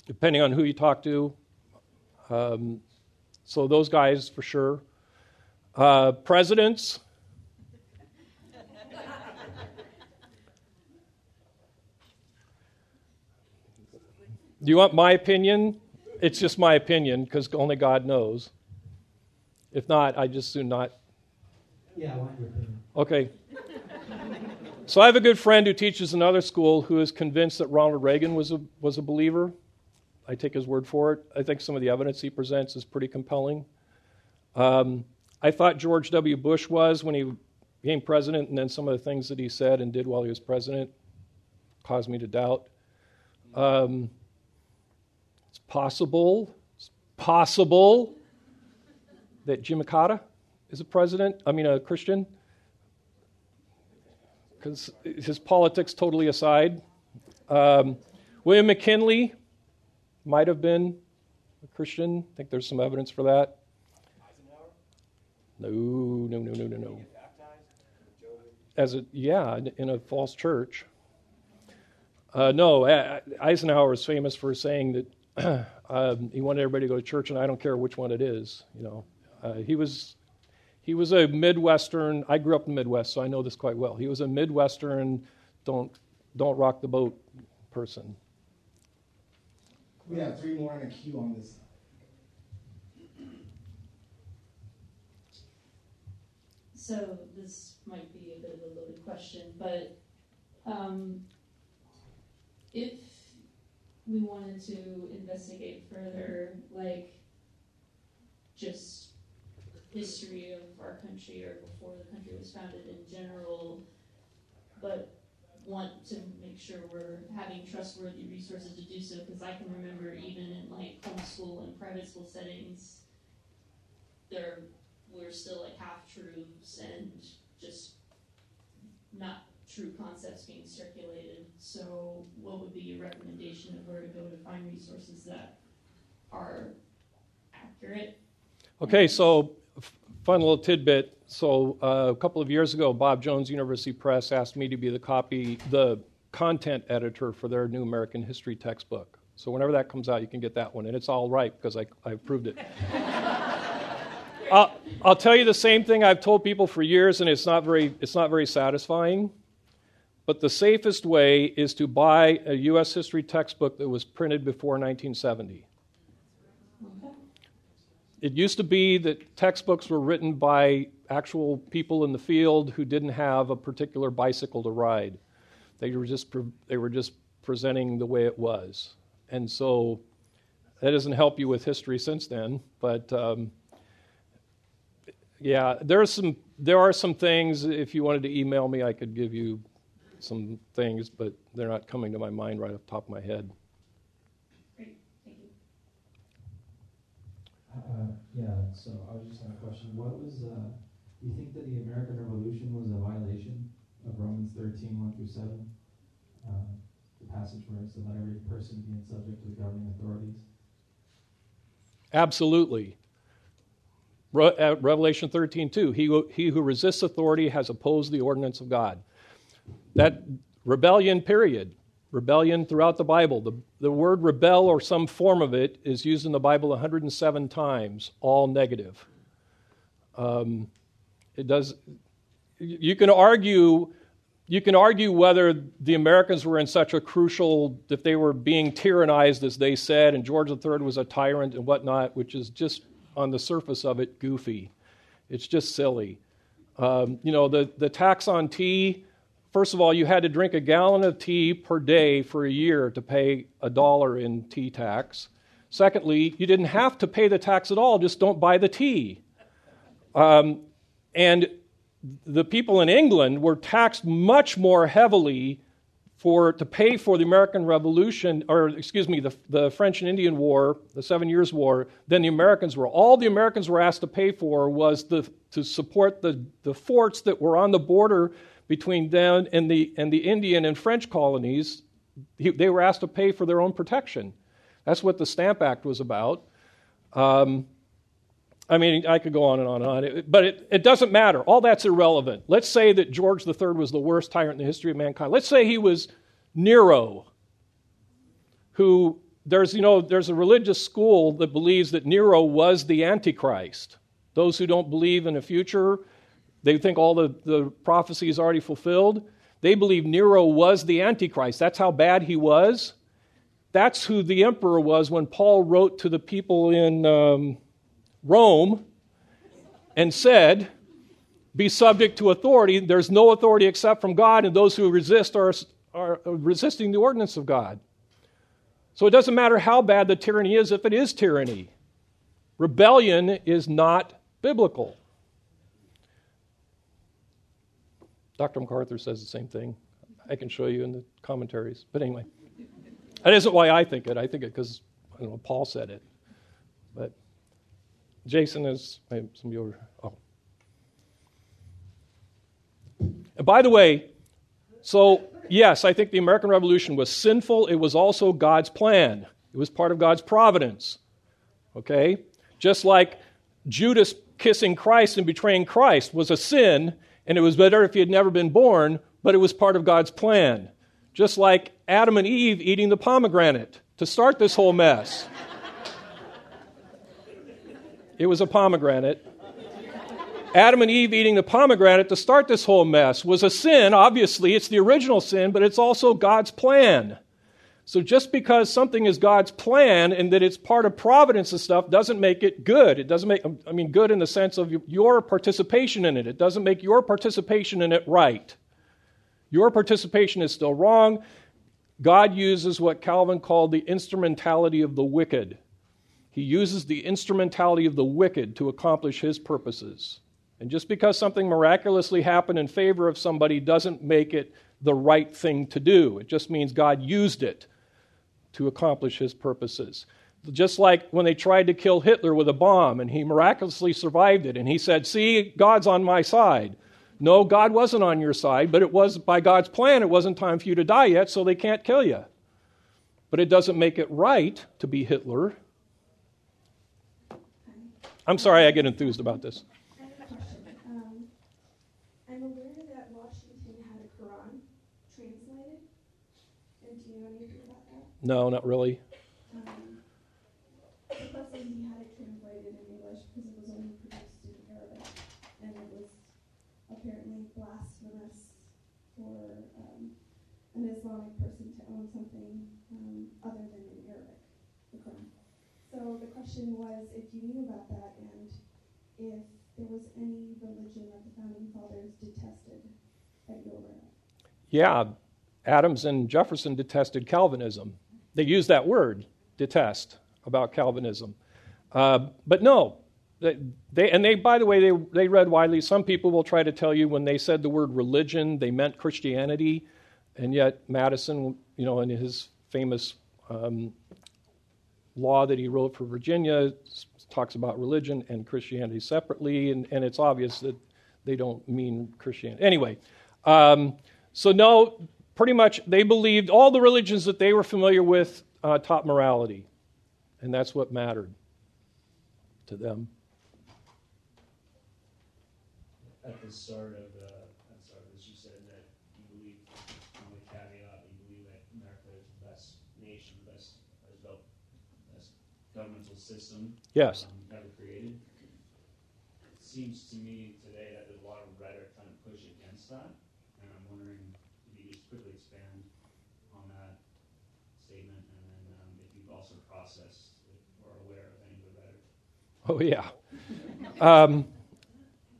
depending on who you talk to. Um, so those guys for sure. Uh, presidents. Do you want my opinion? It's just my opinion because only God knows. If not, I just do not. Yeah, opinion. Okay. So I have a good friend who teaches another school who is convinced that Ronald Reagan was a, was a believer. I take his word for it. I think some of the evidence he presents is pretty compelling. Um, I thought George W. Bush was when he became president, and then some of the things that he said and did while he was president caused me to doubt. Um, it's possible, it's possible that Jim Carter is a president, I mean, a Christian because his politics totally aside. Um, William McKinley might have been a Christian. I think there's some evidence for that. Eisenhower? No, no, no, no, no, no. As a yeah, in a false church. Uh, no, Eisenhower is famous for saying that um, he wanted everybody to go to church, and I don't care which one it is. You know, uh, he was he was a Midwestern, I grew up in the Midwest, so I know this quite well. He was a Midwestern, don't, don't rock the boat person. We have three more in a queue on this. So this might be a bit of a loaded question, but um, if we wanted to investigate further, like just history of our country or before the country was founded in general, but want to make sure we're having trustworthy resources to do so because I can remember even in like homeschool and private school settings, there we're still like half truths and just not true concepts being circulated. So, what would be your recommendation of where to go to find resources that are accurate? Okay, so fun little tidbit. So uh, a couple of years ago, Bob Jones University Press asked me to be the copy, the content editor for their new American history textbook. So whenever that comes out, you can get that one, and it's all right because I, I approved it. I'll, I'll tell you the same thing I've told people for years, and it's not very, it's not very satisfying. But the safest way is to buy a U.S. history textbook that was printed before 1970. It used to be that textbooks were written by actual people in the field who didn't have a particular bicycle to ride. They were just, pre- they were just presenting the way it was. And so that doesn't help you with history since then. But um, yeah, there are, some, there are some things, if you wanted to email me, I could give you some things, but they're not coming to my mind right off the top of my head. Great. Thank you. Uh, yeah, so I was just had a question. What was, uh, do you think that the American Revolution was a violation of Romans 13, 1 through 7? Uh, the passage where it said, let every person being subject to the governing authorities? Absolutely. Re- uh, Revelation 13, 2. He, he who resists authority has opposed the ordinance of God. That rebellion, period. Rebellion throughout the Bible. The, the word rebel or some form of it is used in the Bible 107 times, all negative. Um, it does, you can argue you can argue whether the Americans were in such a crucial, if they were being tyrannized as they said, and George III was a tyrant and whatnot, which is just on the surface of it goofy. It's just silly. Um, you know, the, the tax on tea, first of all, you had to drink a gallon of tea per day for a year to pay a dollar in tea tax. Secondly, you didn't have to pay the tax at all, just don't buy the tea. Um, and the people in England were taxed much more heavily for to pay for the American Revolution, or excuse me, the, the French and Indian War, the Seven Years' War, than the Americans were. All the Americans were asked to pay for was the, to support the, the forts that were on the border between them and the, and the Indian and French colonies. They were asked to pay for their own protection. That's what the Stamp Act was about. Um, I mean, I could go on and on and on, but it, it doesn't matter. All that's irrelevant. Let's say that George III was the worst tyrant in the history of mankind. Let's say he was Nero, who there's, you know, there's a religious school that believes that Nero was the Antichrist. Those who don't believe in a future, they think all the, the prophecy is already fulfilled. They believe Nero was the Antichrist. That's how bad he was. That's who the emperor was when Paul wrote to the people in. Um, Rome and said, Be subject to authority. There's no authority except from God, and those who resist are, are resisting the ordinance of God. So it doesn't matter how bad the tyranny is if it is tyranny. Rebellion is not biblical. Dr. MacArthur says the same thing. I can show you in the commentaries. But anyway, that isn't why I think it. I think it because I don't know Paul said it. But Jason is some of you are, oh. And by the way, so yes, I think the American Revolution was sinful. It was also God's plan. It was part of God's providence. Okay? Just like Judas kissing Christ and betraying Christ was a sin, and it was better if he had never been born, but it was part of God's plan. Just like Adam and Eve eating the pomegranate to start this whole mess. It was a pomegranate. Adam and Eve eating the pomegranate to start this whole mess was a sin. Obviously, it's the original sin, but it's also God's plan. So just because something is God's plan and that it's part of providence and stuff doesn't make it good. It doesn't make, I mean, good in the sense of your participation in it. It doesn't make your participation in it right. Your participation is still wrong. God uses what Calvin called the instrumentality of the wicked. He uses the instrumentality of the wicked to accomplish his purposes. And just because something miraculously happened in favor of somebody doesn't make it the right thing to do. It just means God used it to accomplish his purposes. Just like when they tried to kill Hitler with a bomb and he miraculously survived it, and he said, See, God's on my side. No, God wasn't on your side, but it was by God's plan. It wasn't time for you to die yet, so they can't kill you. But it doesn't make it right to be Hitler. I'm sorry I get enthused about this. No, not really. Was apparently blasphemous for an Islamic person to own something other than Arabic. So the question was if you knew about that and if there was any religion that the founding fathers detested that you were. Yeah, Adams and Jefferson detested Calvinism. They used that word, detest, about Calvinism. Uh, but no, they, they, and they, by the way, they, they read widely. Some people will try to tell you when they said the word religion, they meant Christianity, and yet Madison, you know, in his famous um, law that he wrote for Virginia, talks about religion and Christianity separately, and, and it's obvious that they don't mean Christianity. Anyway, um, so no, pretty much they believed all the religions that they were familiar with uh, taught morality, and that's what mattered to them. At the start of the, at the start of this, you said that you believe, on the caveat, you believe that America is the best nation, the best, built, best governmental system. Yes. um, Ever created. It seems to me today that there's a lot of rhetoric trying to push against that, and I'm wondering if you could just quickly expand on that statement, and then, um, if you've also processed or aware of rhetoric. Oh yeah. Um,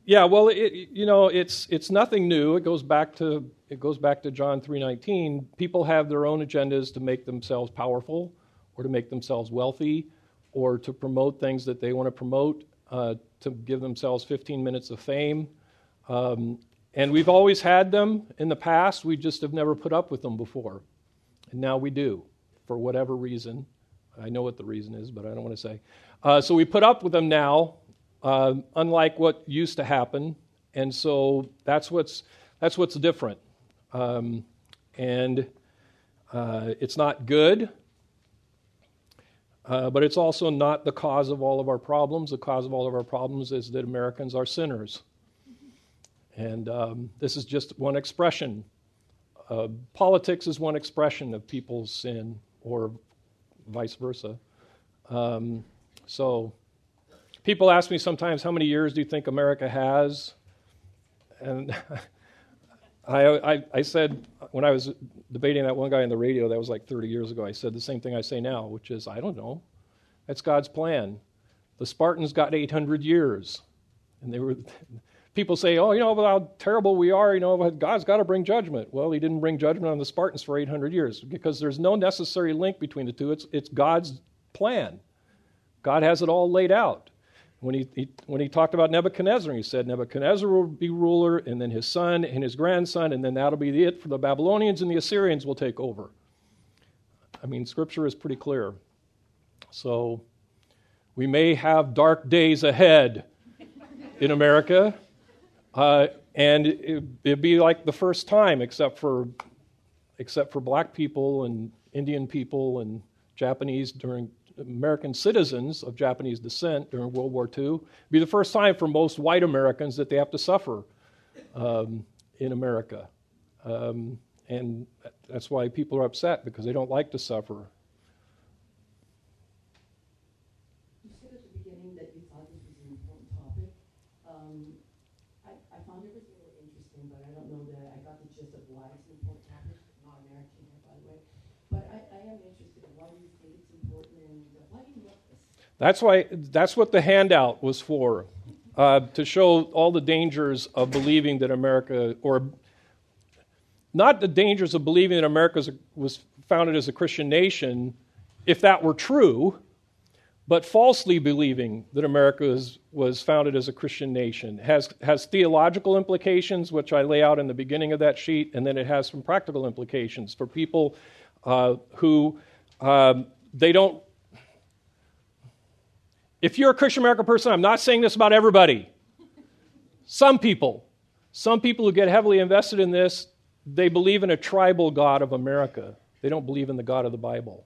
yeah, well, it, you know, it's it's nothing new. It goes back to it goes back to John three nineteen. People have their own agendas to make themselves powerful, or to make themselves wealthy, or to promote things that they want to promote, uh, to give themselves fifteen minutes of fame. Um, and we've always had them in the past. We just have never put up with them before, and now we do, for whatever reason. I know what the reason is, but I don't want to say. Uh, so we put up with them now, uh, unlike what used to happen, and so that's what's that's what's different, um, and uh, it's not good, uh, but it's also not the cause of all of our problems. The cause of all of our problems is that Americans are sinners, and um, this is just one expression. Uh, politics is one expression of people's sin, or vice versa. Um, so, people ask me sometimes, how many years do you think America has? And I, I, I, said, when I was debating that one guy on the radio, that was like 30 years ago, I said the same thing I say now, which is, I don't know. That's God's plan. The Spartans got 800 years. And they were, people say, oh, you know, how terrible we are, you know, God's got to bring judgment. Well, he didn't bring judgment on the Spartans for 800 years because there's no necessary link between the two. It's, it's God's plan. God has it all laid out. When he, he, when he talked about Nebuchadnezzar, he said Nebuchadnezzar will be ruler, and then his son and his grandson, and then that'll be it for the Babylonians and the Assyrians will take over. I mean, Scripture is pretty clear. So we may have dark days ahead in America, uh, and it, it'd be like the first time, except for except for black people and Indian people and Japanese during American citizens of Japanese descent during World War II. It'd be the first time for most white Americans that they have to suffer um, in America. Um, and that's why people are upset because they don't like to suffer. You said at the beginning that you thought this was an important topic. Um, I, I found everything really interesting, but I don't know that I got the gist of why it's an important topic. I'm not American here, by the way. But I, I am interested. Why do you think it's important and uh, why do you love this? That's why. That's what the handout was for, uh, to show all the dangers of believing that America, or not the dangers of believing that America was founded as a Christian nation, if that were true, but falsely believing that America was, was founded as a Christian nation. Has, has theological implications, which I lay out in the beginning of that sheet, and then it has some practical implications for people uh, who um, they don't. If you're a Christian American person, I'm not saying this about everybody. Some people, some people who get heavily invested in this, they believe in a tribal God of America. They don't believe in the God of the Bible.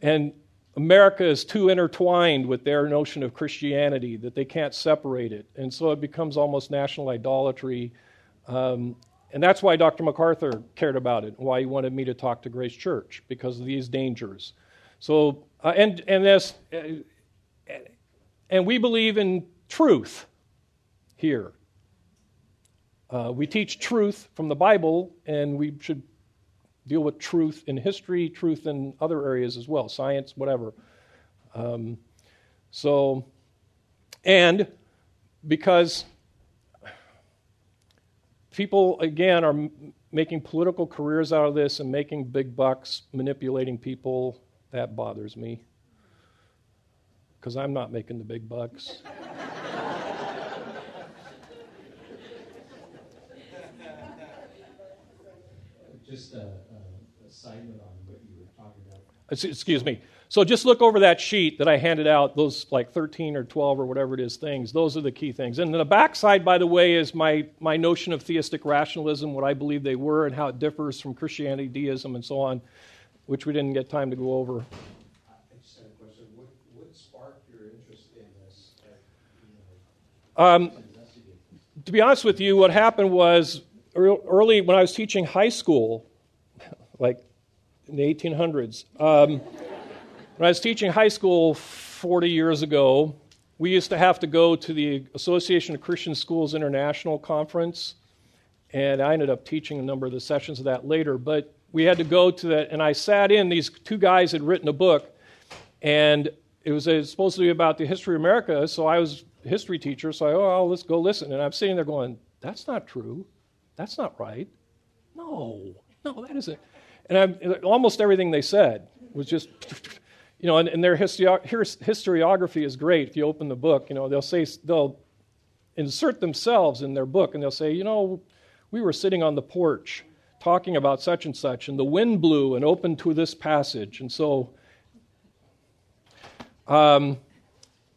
And America is too intertwined with their notion of Christianity that they can't separate it. And so it becomes almost national idolatry. Um, and that's why Dr. MacArthur cared about it, why he wanted me to talk to Grace Church, because of these dangers. So, uh, and, and, this, uh, and we believe in truth here. Uh, we teach truth from the Bible, and we should deal with truth in history, truth in other areas as well, science, whatever. Um, so, and because people, again, are m- making political careers out of this and making big bucks, manipulating people, that bothers me. Because I'm not making the big bucks. Just a, a, a side note on what you were talking about. Excuse me. So just look over that sheet that I handed out, those like 13 or 12 or whatever it is things. Those are the key things. And the backside, by the way, is my, my notion of theistic rationalism, what I believe they were, and how it differs from Christianity, deism, and so on, which we didn't get time to go over. I just had a question. What, what sparked your interest in this? Uh, Um, to be honest with you, what happened was early when I was teaching high school, like in the 1800s, um, when I was teaching high school 40 years ago, we used to have to go to the Association of Christian Schools International Conference, and I ended up teaching a number of the sessions of that later. But we had to go to that, and I sat in. These two guys had written a book, and it was, it was supposed to be about the history of America. So I was history teacher, so I oh, let's go listen. And I'm sitting there going, "That's not true. That's not right. No, no, that isn't." And I'm, almost everything they said was just you know, and, and their historiography is great. If you open the book, you know, they'll say they'll insert themselves in their book, and they'll say, you know, we were sitting on the porch talking about such and such, and the wind blew and opened to this passage, and so. Um,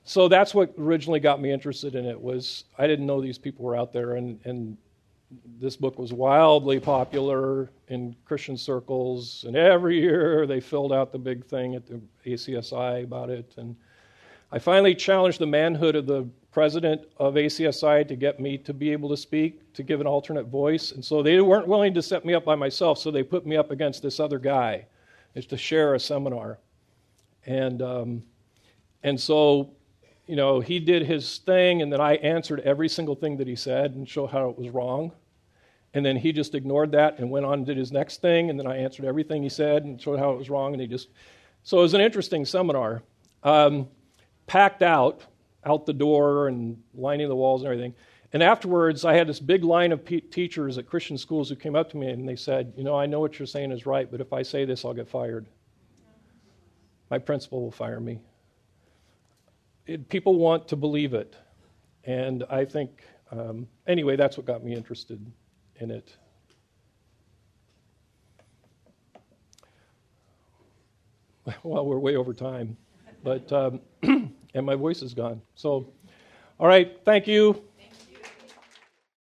so that's what originally got me interested in it was I didn't know these people were out there, and, and this book was wildly popular in Christian circles, and every year they filled out the big thing at the ACSI about it. And I finally challenged the manhood of the president of ACSI to get me to be able to speak, to give an alternate voice. And so they weren't willing to set me up by myself, so they put me up against this other guy is to share a seminar. And, um, and so you know, he did his thing, and then I answered every single thing that he said and showed how it was wrong. And then he just ignored that and went on and did his next thing, and then I answered everything he said and showed how it was wrong, and he just. So it was an interesting seminar. Um, packed out, out the door and lining the walls and everything. And afterwards, I had this big line of pe- teachers at Christian schools who came up to me and they said, You know, I know what you're saying is right, but if I say this, I'll get fired. My principal will fire me it, people want to believe it. And I think, um, anyway, that's what got me interested in it. Well, we're way over time, but um, and my voice is gone. So, all right, thank you.